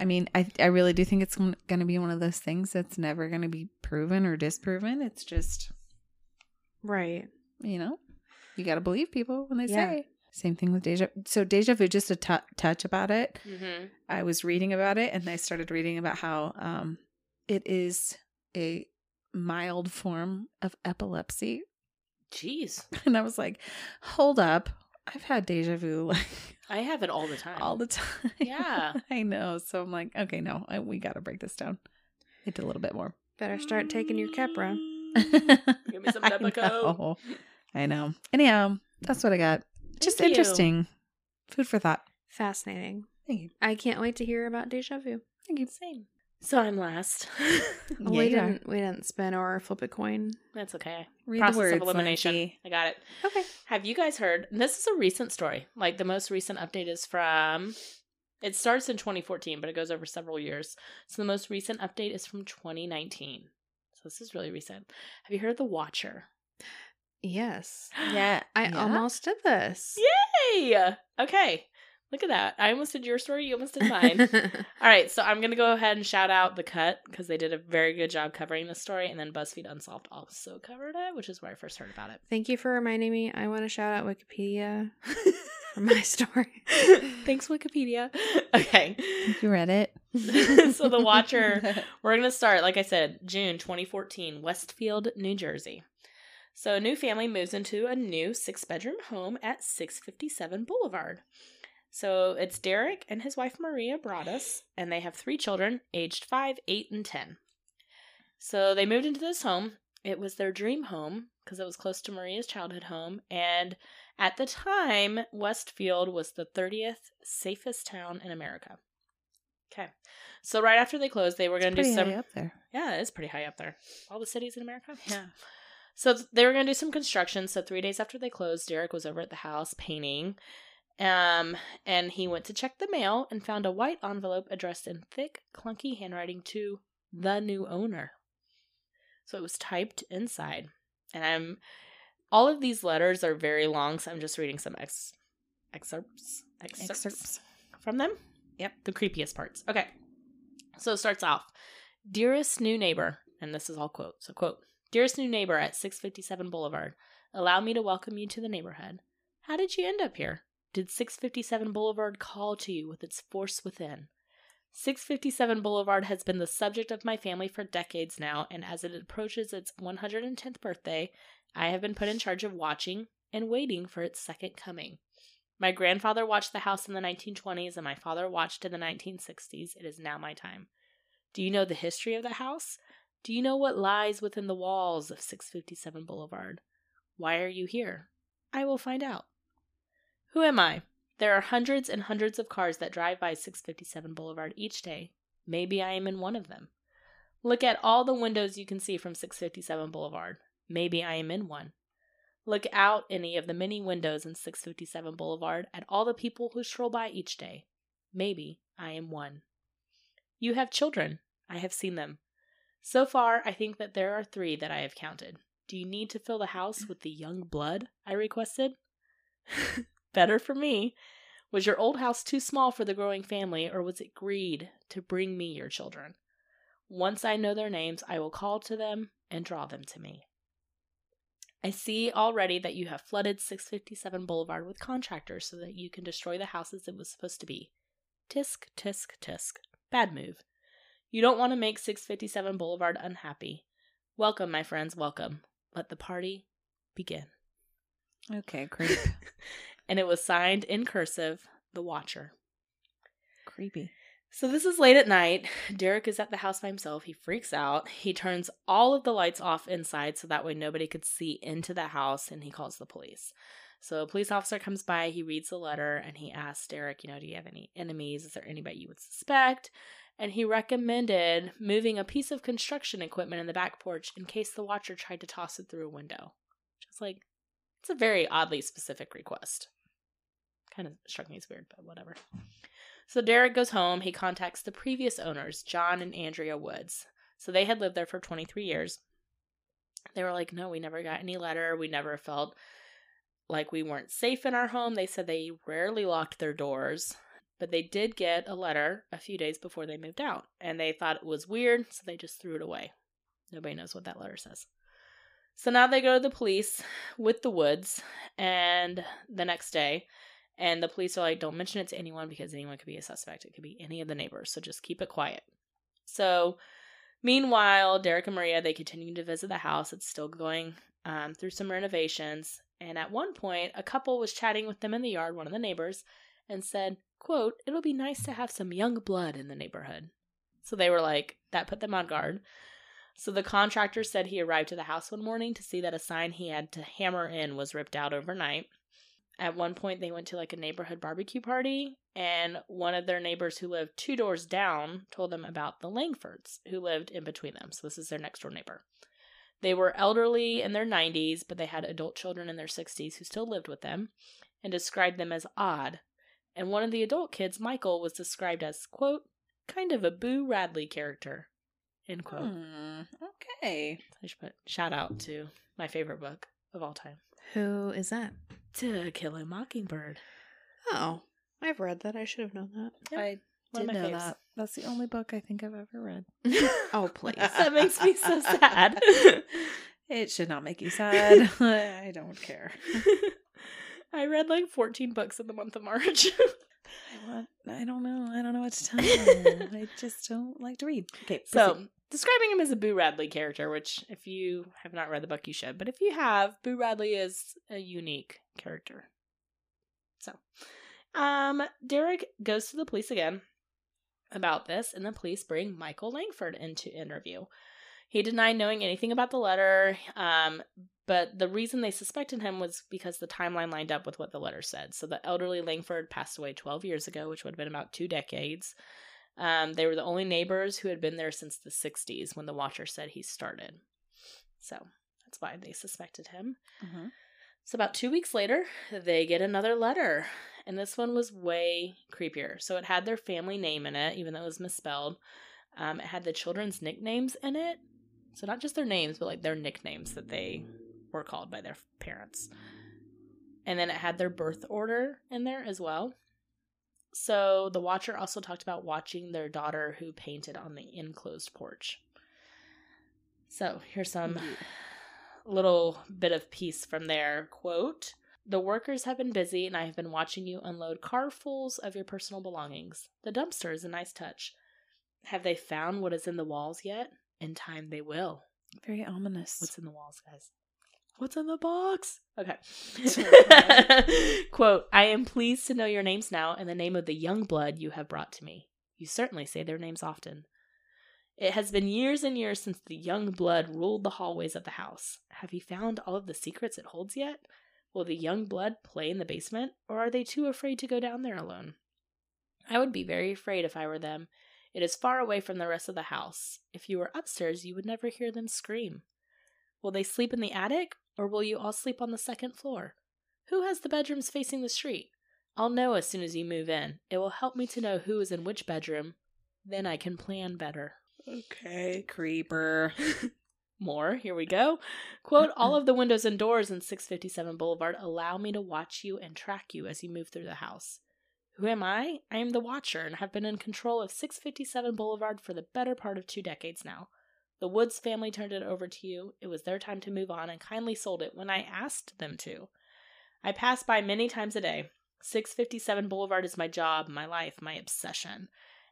I mean, I I really do think it's going to be one of those things that's never going to be proven or disproven. It's just Right. you know, you got to believe people when they Yeah. say. Same thing with deja. So deja vu, just a touch about it. Mhm. I was reading about it, and I started reading about how um, it is a mild form of epilepsy, Jeez. and I was like, "Hold up, I've had deja vu like I have it all the time. all the time." Yeah. I know. So I'm like, okay, no, I, we got to break this down. It's a little bit more. Better start taking your Keppra. Give me some I Depakote. know. I know. Anyhow, that's what I got. Just Thank you. interesting. Food for thought. Fascinating. Thank you. I can't wait to hear about deja vu. Thank you. Same. So I'm last. Yeah, we didn't we didn't spin or flip a coin. That's okay. Read Process the words, of elimination. Lindsey. I got it. Okay. Have you guys heard? This is a recent story. Like the most recent update is from. It starts in 2014, but it goes over several years. So the most recent update is from 2019. So this is really recent. Have you heard of The Watcher? Yes. Yeah. I yeah. almost did this. Yay! Okay. Look at that. I almost did your story. You almost did mine. All right, so I'm gonna go ahead and shout out the cut because they did a very good job covering this story, and then BuzzFeed Unsolved also covered it, which is where I first heard about it. Thank you for reminding me. I want to shout out Wikipedia for my story. Thanks, Wikipedia. Okay, You read it. so the Watcher. We're gonna start, like I said, June 2014, Westfield, New Jersey. So a new family moves into a new six-bedroom home at 657 Boulevard. So it's Derek and his wife Maria Broaddus, and they have three children, aged five, eight, and ten. So they moved into this home. It was their dream home because it was close to Maria's childhood home, and at the time, Westfield was the 30th safest town in America. Okay, so right after they closed, they were going to do Pretty some. high up there. Yeah, it is pretty high up there. All the cities in America. Yeah. So they were going to do some construction. So three days after they closed, Derek was over at the house painting. Um, and he went to check the mail and found a white envelope addressed in thick, clunky handwriting to the new owner. So it was typed inside. And I'm all of these letters are very long, so I'm just reading some ex- excerpts, excerpts Excerpts. from them. Yep, the creepiest parts. Okay. So it starts off Dearest new neighbor, and this is all quote. So, quote Dearest new neighbor at 657 Boulevard, allow me to welcome you to the neighborhood. How did you end up here? Did 657 Boulevard call to you with its force within? 657 Boulevard has been the subject of my family for decades now, and as it approaches its 110th birthday, I have been put in charge of watching and waiting for its second coming. My grandfather watched the house in the 1920s, and my father watched in the 1960s. It is now my time. Do you know the history of the house? Do you know what lies within the walls of 657 Boulevard? Why are you here? I will find out. Who am I? There are hundreds and hundreds of cars that drive by 657 Boulevard each day. Maybe I am in one of them. Look at all the windows you can see from 657 Boulevard. Maybe I am in one. Look out any of the many windows in 657 Boulevard at all the people who stroll by each day. Maybe I am one. You have children. I have seen them. So far, I think that there are three that I have counted. Do you need to fill the house with the young blood? I requested. Better for me. Was your old house too small for the growing family, or was it greed to bring me your children? Once I know their names, I will call to them and draw them to me. I see already that you have flooded 657 Boulevard with contractors so that you can destroy the houses it was supposed to be. Tisk, tisk, tisk. Bad move. You don't want to make 657 Boulevard unhappy. Welcome, my friends, welcome. Let the party begin. Okay, creep. and it was signed in cursive, The Watcher. Creepy. So this is late at night. Derek is at the house by himself. He freaks out. He turns all of the lights off inside so that way nobody could see into the house and he calls the police. So a police officer comes by, he reads the letter and he asks Derek, you know, do you have any enemies? Is there anybody you would suspect? And he recommended moving a piece of construction equipment in the back porch in case the watcher tried to toss it through a window. Just like it's a very oddly specific request. Kind of struck me as weird, but whatever. So Derek goes home. He contacts the previous owners, John and Andrea Woods. So they had lived there for 23 years. They were like, no, we never got any letter. We never felt like we weren't safe in our home. They said they rarely locked their doors, but they did get a letter a few days before they moved out. And they thought it was weird, so they just threw it away. Nobody knows what that letter says. So now they go to the police with the Woods, and the next day, and the police are like, don't mention it to anyone because anyone could be a suspect. It could be any of the neighbors. So just keep it quiet. So meanwhile, Derek and Maria, they continue to visit the house. It's still going um, through some renovations. And at one point, a couple was chatting with them in the yard, one of the neighbors, and said, quote, it'll be nice to have some young blood in the neighborhood. So they were like, that put them on guard. So the contractor said he arrived to the house one morning to see that a sign he had to hammer in was ripped out overnight at one point they went to like a neighborhood barbecue party and one of their neighbors who lived two doors down told them about the langfords who lived in between them. So this is their next door neighbor. They were elderly in their 90s but they had adult children in their 60s who still lived with them and described them as odd. And one of the adult kids michael was described as quote kind of a boo radley character end quote. Hmm, okay. i should put shout out to my favorite book of all time Who is that? to kill a mockingbird Oh, I've read that. I should have known that. Yep. I One did my know faves. that. That's the only book I think I've ever read. oh, please. that makes me so sad. It should not make you sad. I don't care. I read like 14 books in the month of March. I want. I don't know. I don't know what to tell you. I just don't like to read. Okay, so, proceed. Describing him as a Boo Radley character, which if you have not read the book, you should. But if you have, Boo Radley is a unique character. So, um, Derek goes to the police again about this, and the police bring Michael Langford into interview. He denied knowing anything about the letter, um, but the reason they suspected him was because the timeline lined up with what the letter said. So the elderly Langford passed away 12 years ago, which would have been about two decades. Um, they were the only neighbors who had been there since the 60s when the Watcher said he started. So that's why they suspected him. Mhm. So about two weeks later, they get another letter, and this one was way creepier. So it had their family name in it, even though it was misspelled. Um, it had the children's nicknames in it, so not just their names, but like their nicknames that they were called by their parents. And then it had their birth order in there as well. So the watcher also talked about watching their daughter who painted on the enclosed porch. So here's some little bit of piece from there. Quote The workers have been busy, and I have been watching you unload carfuls of your personal belongings. The dumpster is a nice touch. Have they found what is in the walls yet? In time they will. Very ominous. What's in the walls, guys? What's in the box? Okay. Quote, I am pleased to know your names now and the name of the young blood you have brought to me. You certainly say their names often. It has been years and years since the young blood ruled the hallways of the house. Have you found all of the secrets it holds yet? Will the young blood play in the basement, or are they too afraid to go down there alone? I would be very afraid if I were them. It is far away from the rest of the house. If you were upstairs, you would never hear them scream. Will they sleep in the attic, or will you all sleep on the second floor? Who has the bedrooms facing the street? I'll know as soon as you move in. It will help me to know who is in which bedroom. Then I can plan better. Okay, creeper. More, here we go. Quote All of the windows and doors in 657 Boulevard allow me to watch you and track you as you move through the house. Who am I? I am the Watcher and have been in control of 657 Boulevard for the better part of two decades now. The Woods family turned it over to you. It was their time to move on and kindly sold it when I asked them to. I pass by many times a day. 657 Boulevard is my job, my life, my obsession.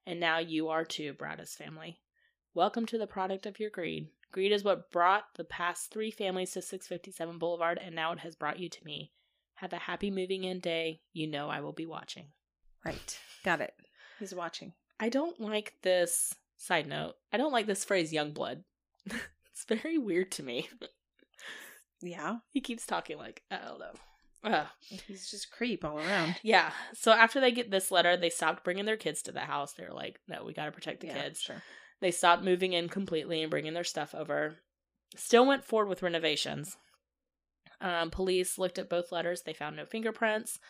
And now you are too, Broaddus family. Welcome to the product of your greed. Greed is what brought the past three families to 657 Boulevard, and now it has brought you to me. Have a happy moving in day. You know I will be watching. right. Got it. He's watching. I don't like this. Side note, I don't like this phrase young blood. it's very weird to me. Yeah. he keeps talking like, I don't know. Ugh. He's just creep all around. Yeah. So after they get this letter, they stopped bringing their kids to the house. They were like, no, we got to protect the yeah, kids. Sure. They stopped moving in completely and bringing their stuff over. Still went forward with renovations. Um, police looked at both letters. They found no fingerprints.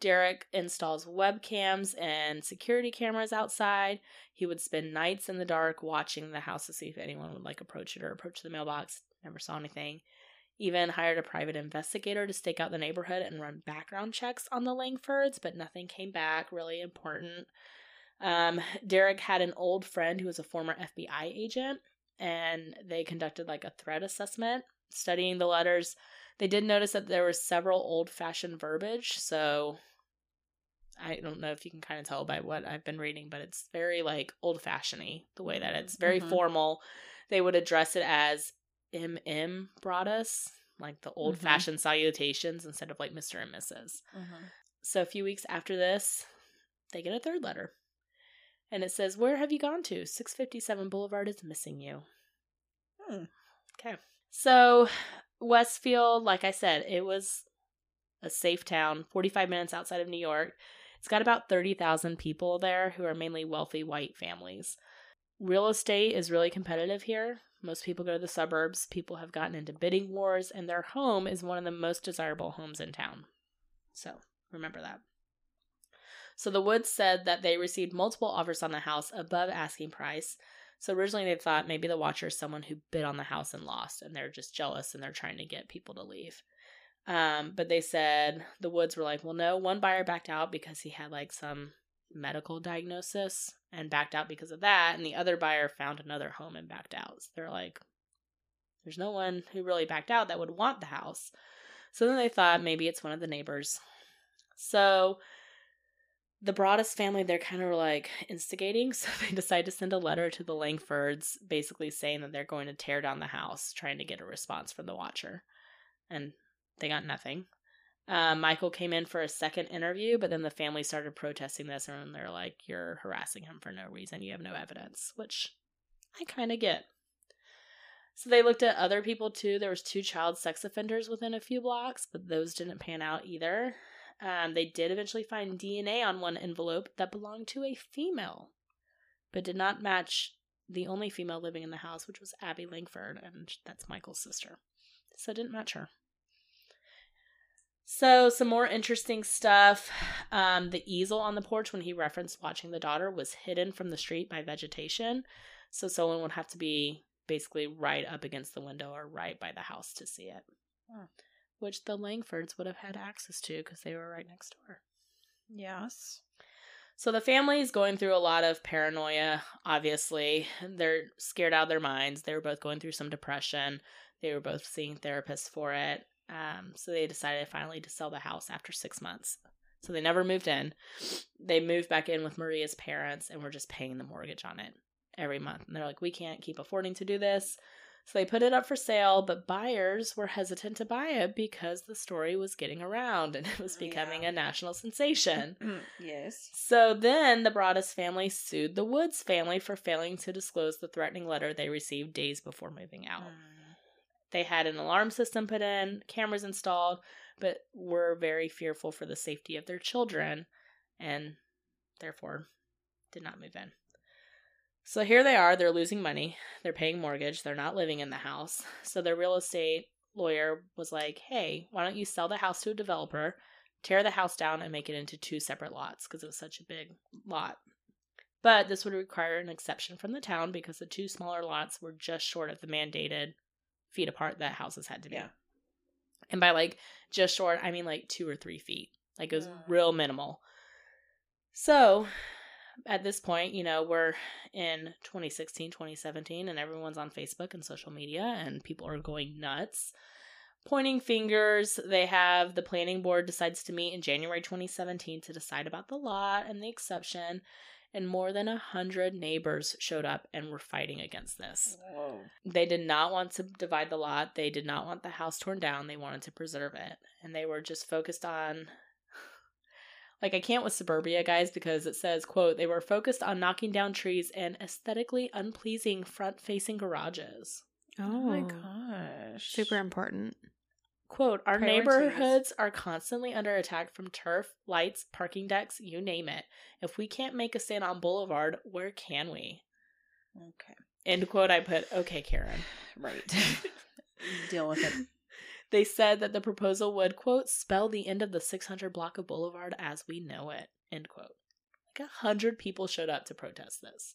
Derek installs webcams and security cameras outside. He would spend nights in the dark watching the house to see if anyone would like approach it or approach the mailbox. Never saw anything. Even hired a private investigator to stake out the neighborhood and run background checks on the Langfords, but nothing came back really important. Um, Derek had an old friend who was a former FBI agent, and they conducted like a threat assessment, studying the letters. They did notice that there was several old fashioned verbiage, so I don't know if you can kind of tell by what I've been reading, but it's very like old fashioned the way that it's very Mhm. formal. They would address it as MM Broaddus, like the old fashioned salutations instead of like Mr. and Mrs. So a few weeks after this, they get a third letter. And it says, Where have you gone to? 657 Boulevard is missing you. Hmm. Okay. So Westfield, like I said, it was a safe town, 45 minutes outside of New York. It's got about 30,000 people there who are mainly wealthy white families. Real estate is really competitive here. Most people go to the suburbs. People have gotten into bidding wars, and their home is one of the most desirable homes in town. So remember that. So the Woods said that they received multiple offers on the house above asking price. So originally they thought maybe the watcher is someone who bid on the house and lost, and they're just jealous and they're trying to get people to leave. Um, but they said the Woods were like, well, no, one buyer backed out because he had like some medical diagnosis and backed out because of that, and the other buyer found another home and backed out. So they're like, there's no one who really backed out that would want the house. So then they thought maybe it's one of the neighbors. So the Broaddus family, they're kind of like instigating. So they decide to send a letter to the Langfords, basically saying that they're going to tear down the house, trying to get a response from the Watcher. And they got nothing. Uh, Michael came in for a second interview, but then the family started protesting this, and they're like, You're harassing him for no reason. You have no evidence, which I kind of get. So they looked at other people too. There was two child sex offenders within a few blocks, but those didn't pan out either. Um, they did eventually find DNA on one envelope that belonged to a female, but did not match the only female living in the house, which was Abby Langford, and that's Michael's sister. So it didn't match her. So, some more interesting stuff. Um, the easel on the porch, when he referenced watching the daughter, was hidden from the street by vegetation. So, someone would have to be basically right up against the window or right by the house to see it. Which the Langfords would have had access to because they were right next door. Yes. So the family is going through a lot of paranoia, obviously. They're scared out of their minds. They were both going through some depression. They were both seeing therapists for it. Um, so they decided finally to sell the house after six months. So they never moved in. They moved back in with Maria's parents and were just paying the mortgage on it. every month. And they're like, we can't keep affording to do this. So they put it up for sale, but buyers were hesitant to buy it because the story was getting around and it was oh, becoming Yeah. a national sensation. Mm, yes. So then the Broaddus family sued the Woods family for failing to disclose the threatening letter they received days before moving out. Mm. They had an alarm system put in, cameras installed, but were very fearful for the safety of their children and therefore did not move in. So here they are, they're losing money, they're paying mortgage, they're not living in the house. So their real estate lawyer was like, "Hey, why don't you sell the house to a developer, tear the house down and make it into two separate lots because it was such a big lot." But this would require an exception from the town because the two smaller lots were just short of the mandated feet apart that houses had to be. Yeah. And by like just short, I mean like two or three feet. Like it was Mm. real minimal. So at this point, you know, we're in 2016, 2017, and everyone's on Facebook and social media, and people are going nuts. Pointing fingers. They have the planning board decides to meet in January 2017 to decide about the lot and the exception. And more than a hundred neighbors showed up and were fighting against this. Whoa. They did not want to divide the lot. They did not want the house torn down. They wanted to preserve it. And they were just focused on like I can't with suburbia guys because it says, quote, they were focused on knocking down trees and aesthetically unpleasing front-facing garages. Oh, oh, my gosh. super important. Quote, our Priorities. neighborhoods are constantly under attack from turf, lights, parking decks, you name it. If we can't make a stand on Boulevard, where can we? Okay. End quote, I put, okay, Karen. Right. Deal with it. They said that the proposal would, quote, spell the end of the 600 block of Boulevard as we know it, end quote. Like a hundred people showed up to protest this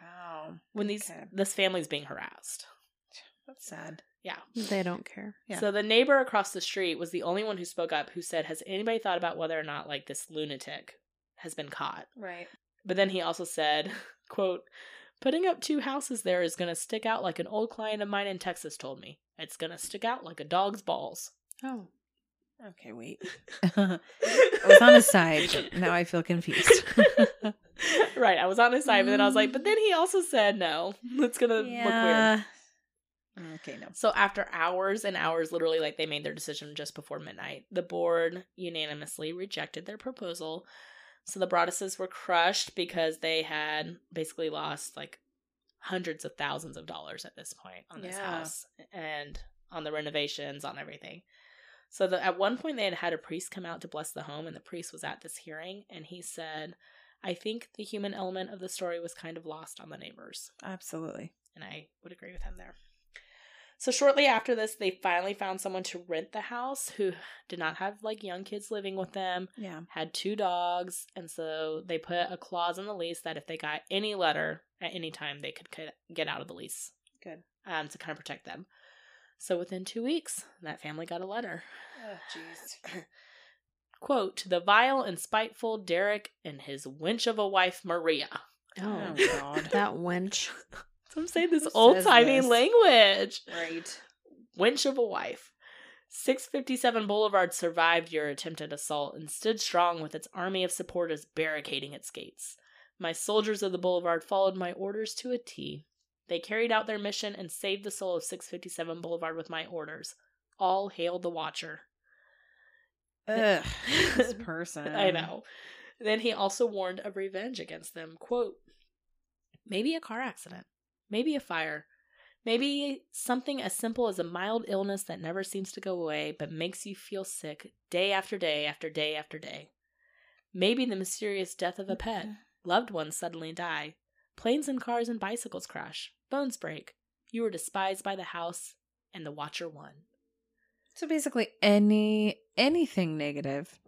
Wow. when these Okay. this family's being harassed. That's sad. Yeah. They don't care. Yeah. So the neighbor across the street was the only one who spoke up who said, Has anybody thought about whether or not like this lunatic has been caught? Right. But then he also said, quote, putting up two houses there is gonna stick out like an old client of mine in Texas told me. It's gonna stick out like a dog's balls. Oh, Okay, wait. I was on his side, but now I feel confused. right, I was on his side, but then I was like, but then he also said no. It's gonna look weird. Okay, no. So after hours and hours, literally like they made their decision just before midnight, the board unanimously rejected their proposal. So the Broadduses were crushed because they had basically lost like hundreds of thousands of dollars at this point on this Yeah. house and on the renovations, on everything. So the, at one point they had had a priest come out to bless the home, and the priest was at this hearing, and he said, "I think the human element of the story was kind of lost on the neighbors." Absolutely. and I would agree with him there. So shortly after this, they finally found someone to rent the house who did not have like young kids living with them, Yeah. had two dogs, and so they put a clause in the lease that if they got any letter at any time, they could get out of the lease Good. um, to kind of protect them. So within two weeks, that family got a letter. Oh, jeez. Quote, the vile and spiteful Derek and his wench of a wife, Maria. Oh, oh, God. that wench. So I'm saying this old timey language. Right. Winch of a wife. 657 Boulevard survived your attempted assault and stood strong with its army of supporters barricading its gates. My soldiers of the Boulevard followed my orders to a T. They carried out their mission and saved the soul of 657 Boulevard with my orders. All hail the Watcher. Ugh. This person. I know. Then he also warned of revenge against them. Quote, maybe a car accident, maybe a fire, maybe something as simple as a mild illness that never seems to go away but makes you feel sick day after day after day after day. Maybe the mysterious death of a pet, mm-hmm. loved ones suddenly die, planes and cars and bicycles crash, bones break. You were despised by the house, and the Watcher won. So basically, any anything negative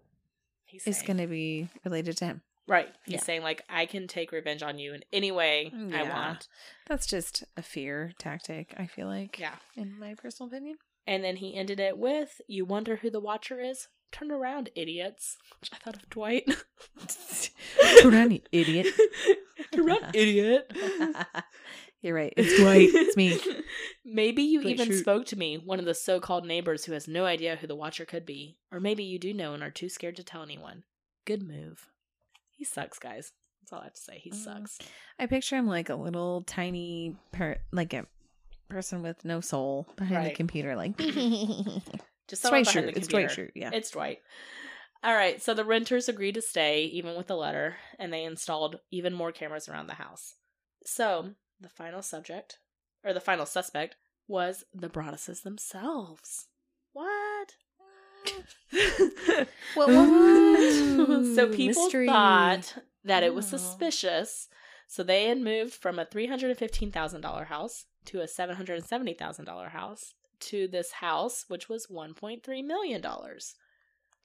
is going to be related to him. Right. He's Yeah. saying like I can take revenge on you in any way I want. That's just a fear tactic. I feel like. Yeah. In my personal opinion. And then he ended it with, "You wonder who the Watcher is? Turn around, idiots." Which I thought of Dwight. Turn around, you idiot. Turn around, idiot. You're right. It's Dwight. It's me. Maybe you Dwight even Schrute. spoke to me, one of the so-called neighbors who has no idea who the Watcher could be, or maybe you do know and are too scared to tell anyone. Good move. He sucks, guys. That's all I have to say. He Mm. sucks. I picture him like a little tiny, per- like a person with no soul behind the computer, like Just Dwight Schrute. It's Dwight. Schrute. Yeah. It's Dwight. All right, so the renters agreed to stay, even with the letter, and they installed even more cameras around the house. So the final subject, or the final suspect, was the Broadduses themselves. What? What? so people mystery. thought that it was suspicious. So they had moved from a three hundred and fifteen thousand dollar house to a seven hundred and seventy thousand dollar house to this house, which was one point three million dollars,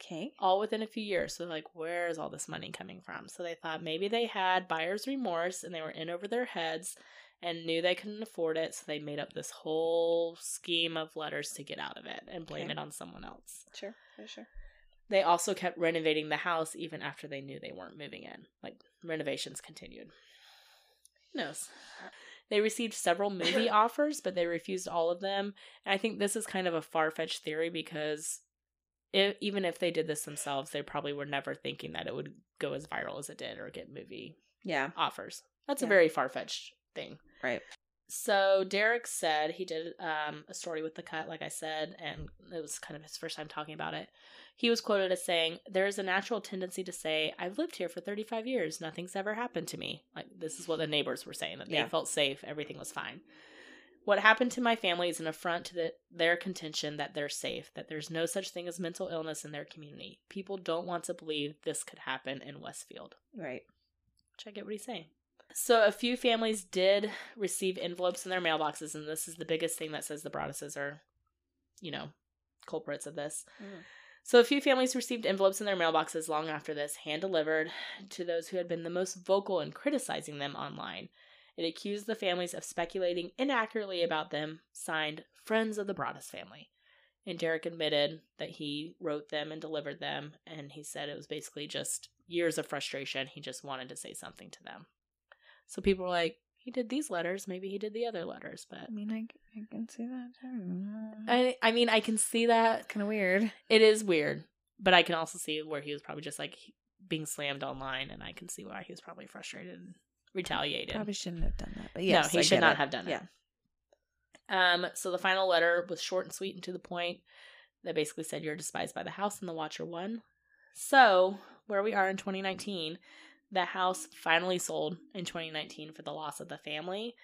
Okay. all within a few years. So like, where is all this money coming from? So they thought maybe they had buyer's remorse and they were in over their heads and knew they couldn't afford it, so they made up this whole scheme of letters to get out of it and blame Okay. it on someone else. Sure. For sure. They also kept renovating the house even after they knew they weren't moving in. Like renovations continued. Who knows? They received several movie offers, but they refused all of them. And I think this is kind of a far fetched theory because even if they did this themselves, they probably were never thinking that it would go as viral as it did or get movie Yeah. offers. That's a very far fetched thing. Right. So Derek said he did um, a story with the cut, like I said, and it was kind of his first time talking about it. He was quoted as saying, "There is a natural tendency to say, I've lived here for 35 years. Nothing's ever happened to me.' Like this is what the neighbors were saying that Yeah. they felt safe, everything was fine. What happened to my family is an affront to the, their contention that they're safe, that there's no such thing as mental illness in their community. People don't want to believe this could happen in Westfield." Right. Which I get what he's saying. So a few families did receive envelopes in their mailboxes, and this is the biggest thing that says the Broadduses are, you know, culprits of this. Mm. So a few families received envelopes in their mailboxes long after this, hand delivered to those who had been the most vocal in criticizing them online. It accused the families of speculating inaccurately about them, signed Friends of the Broaddus family. And Derek admitted that he wrote them and delivered them, and he said it was basically just years of frustration. He just wanted to say something to them. So people were like, he did these letters, maybe he did the other letters, but I mean, I, I can see that too. I I mean, I can see that kind of weird. it is weird, but I can also see where he was probably just like being slammed online, and I can see why he was probably frustrated and retaliated. Probably shouldn't have done that. But yes, no, he I should not it. have done Yeah. it. Um, so the final letter was short and sweet and to the point. That basically said you're despised by the house and the Watcher won. So where we are in 2019, the house finally sold in 2019 for the loss of the family.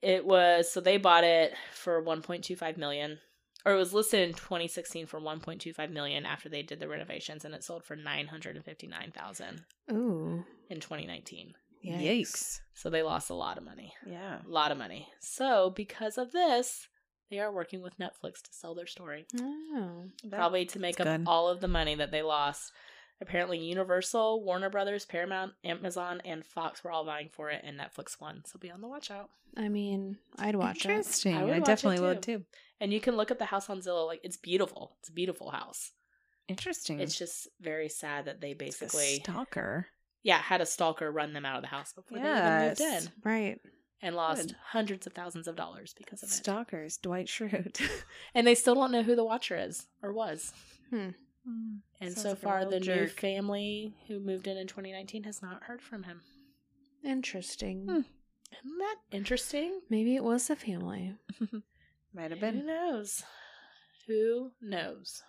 It was so they bought it for 1.25 million, or it was listed in 2016 for 1.25 million after they did the renovations, and it sold for 959,000 Ooh. in 2019. Yikes. So they lost a lot of money Yeah. a lot of money. So, because of this, they are working with Netflix to sell their story, Oh. probably to make up good. all of the money that they lost. Apparently, Universal, Warner Brothers, Paramount, Amazon, and Fox were all vying for it, and Netflix won. So be on the watch out. I mean, I'd watch it. Interesting. I I, would watch it definitely too. would too. And you can look at the house on Zillow; like it's beautiful. It's a beautiful house. Interesting. It's just very sad that they It's a basically, stalker. yeah, had a stalker run them out of the house before they even moved in, Right. and lost Good. hundreds of thousands of dollars because of it. Stalkers. Dwight Schrute. And they still don't know who the Watcher is or was. Hmm. And Sounds so like far, real the new family who moved in in 2019 has not heard from him. Interesting. Hmm. Isn't that interesting? Maybe it was the family. Might have been. Who knows? Who knows?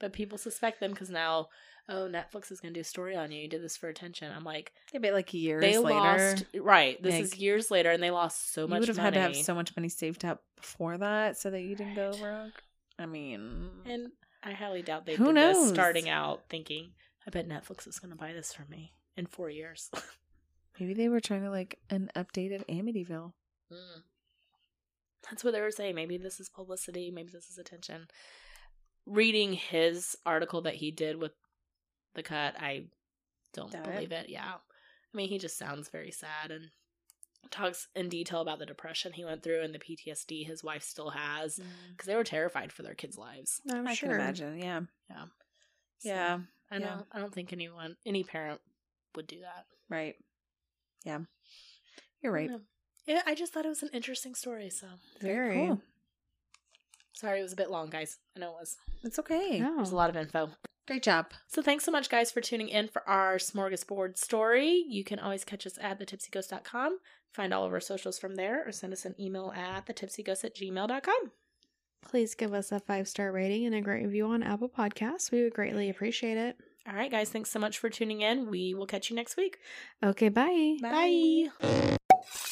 But people suspect them because now, oh, Netflix is going to do a story on you. You did this for attention. I'm like, Yeah, but like years they later, lost. Right. This is years later, and they lost so much. you much would have money. had to have so much money saved up before that so that you didn't go rogue. I mean, and I highly doubt they Who did this knows? starting out thinking, I bet Netflix is going to buy this from me in four years. maybe they were trying to like an updated Amityville. Mm. That's what they were saying. Maybe this is publicity. Maybe this is attention. Reading his article that he did with the cut, I don't Doubt it. believe it. Yeah. I mean, he just sounds very sad and talks in detail about the depression he went through and the PTSD his wife still has mm. because they were terrified for their kids' lives. I'm I sure. can imagine. Yeah. Yeah. Yeah. I don't. yeah. I don't think anyone, any parent, would do that. Right. Yeah. You're right. Yeah. Yeah, I just thought it was an interesting story. So Very. Cool. sorry it was a bit long, guys. I know it was. It's okay. No. There's a lot of info. Great job. So thanks so much, guys, for tuning in for our smorgasbord story. You can always catch us at thetipsyghost.com, find all of our socials from there, or send us an email at thetipsyghost at gmail.com. Please give us a five star rating and a great review on Apple Podcasts. We would greatly appreciate it. All right, guys, thanks so much for tuning in. We will catch you next week. Okay, bye. Bye.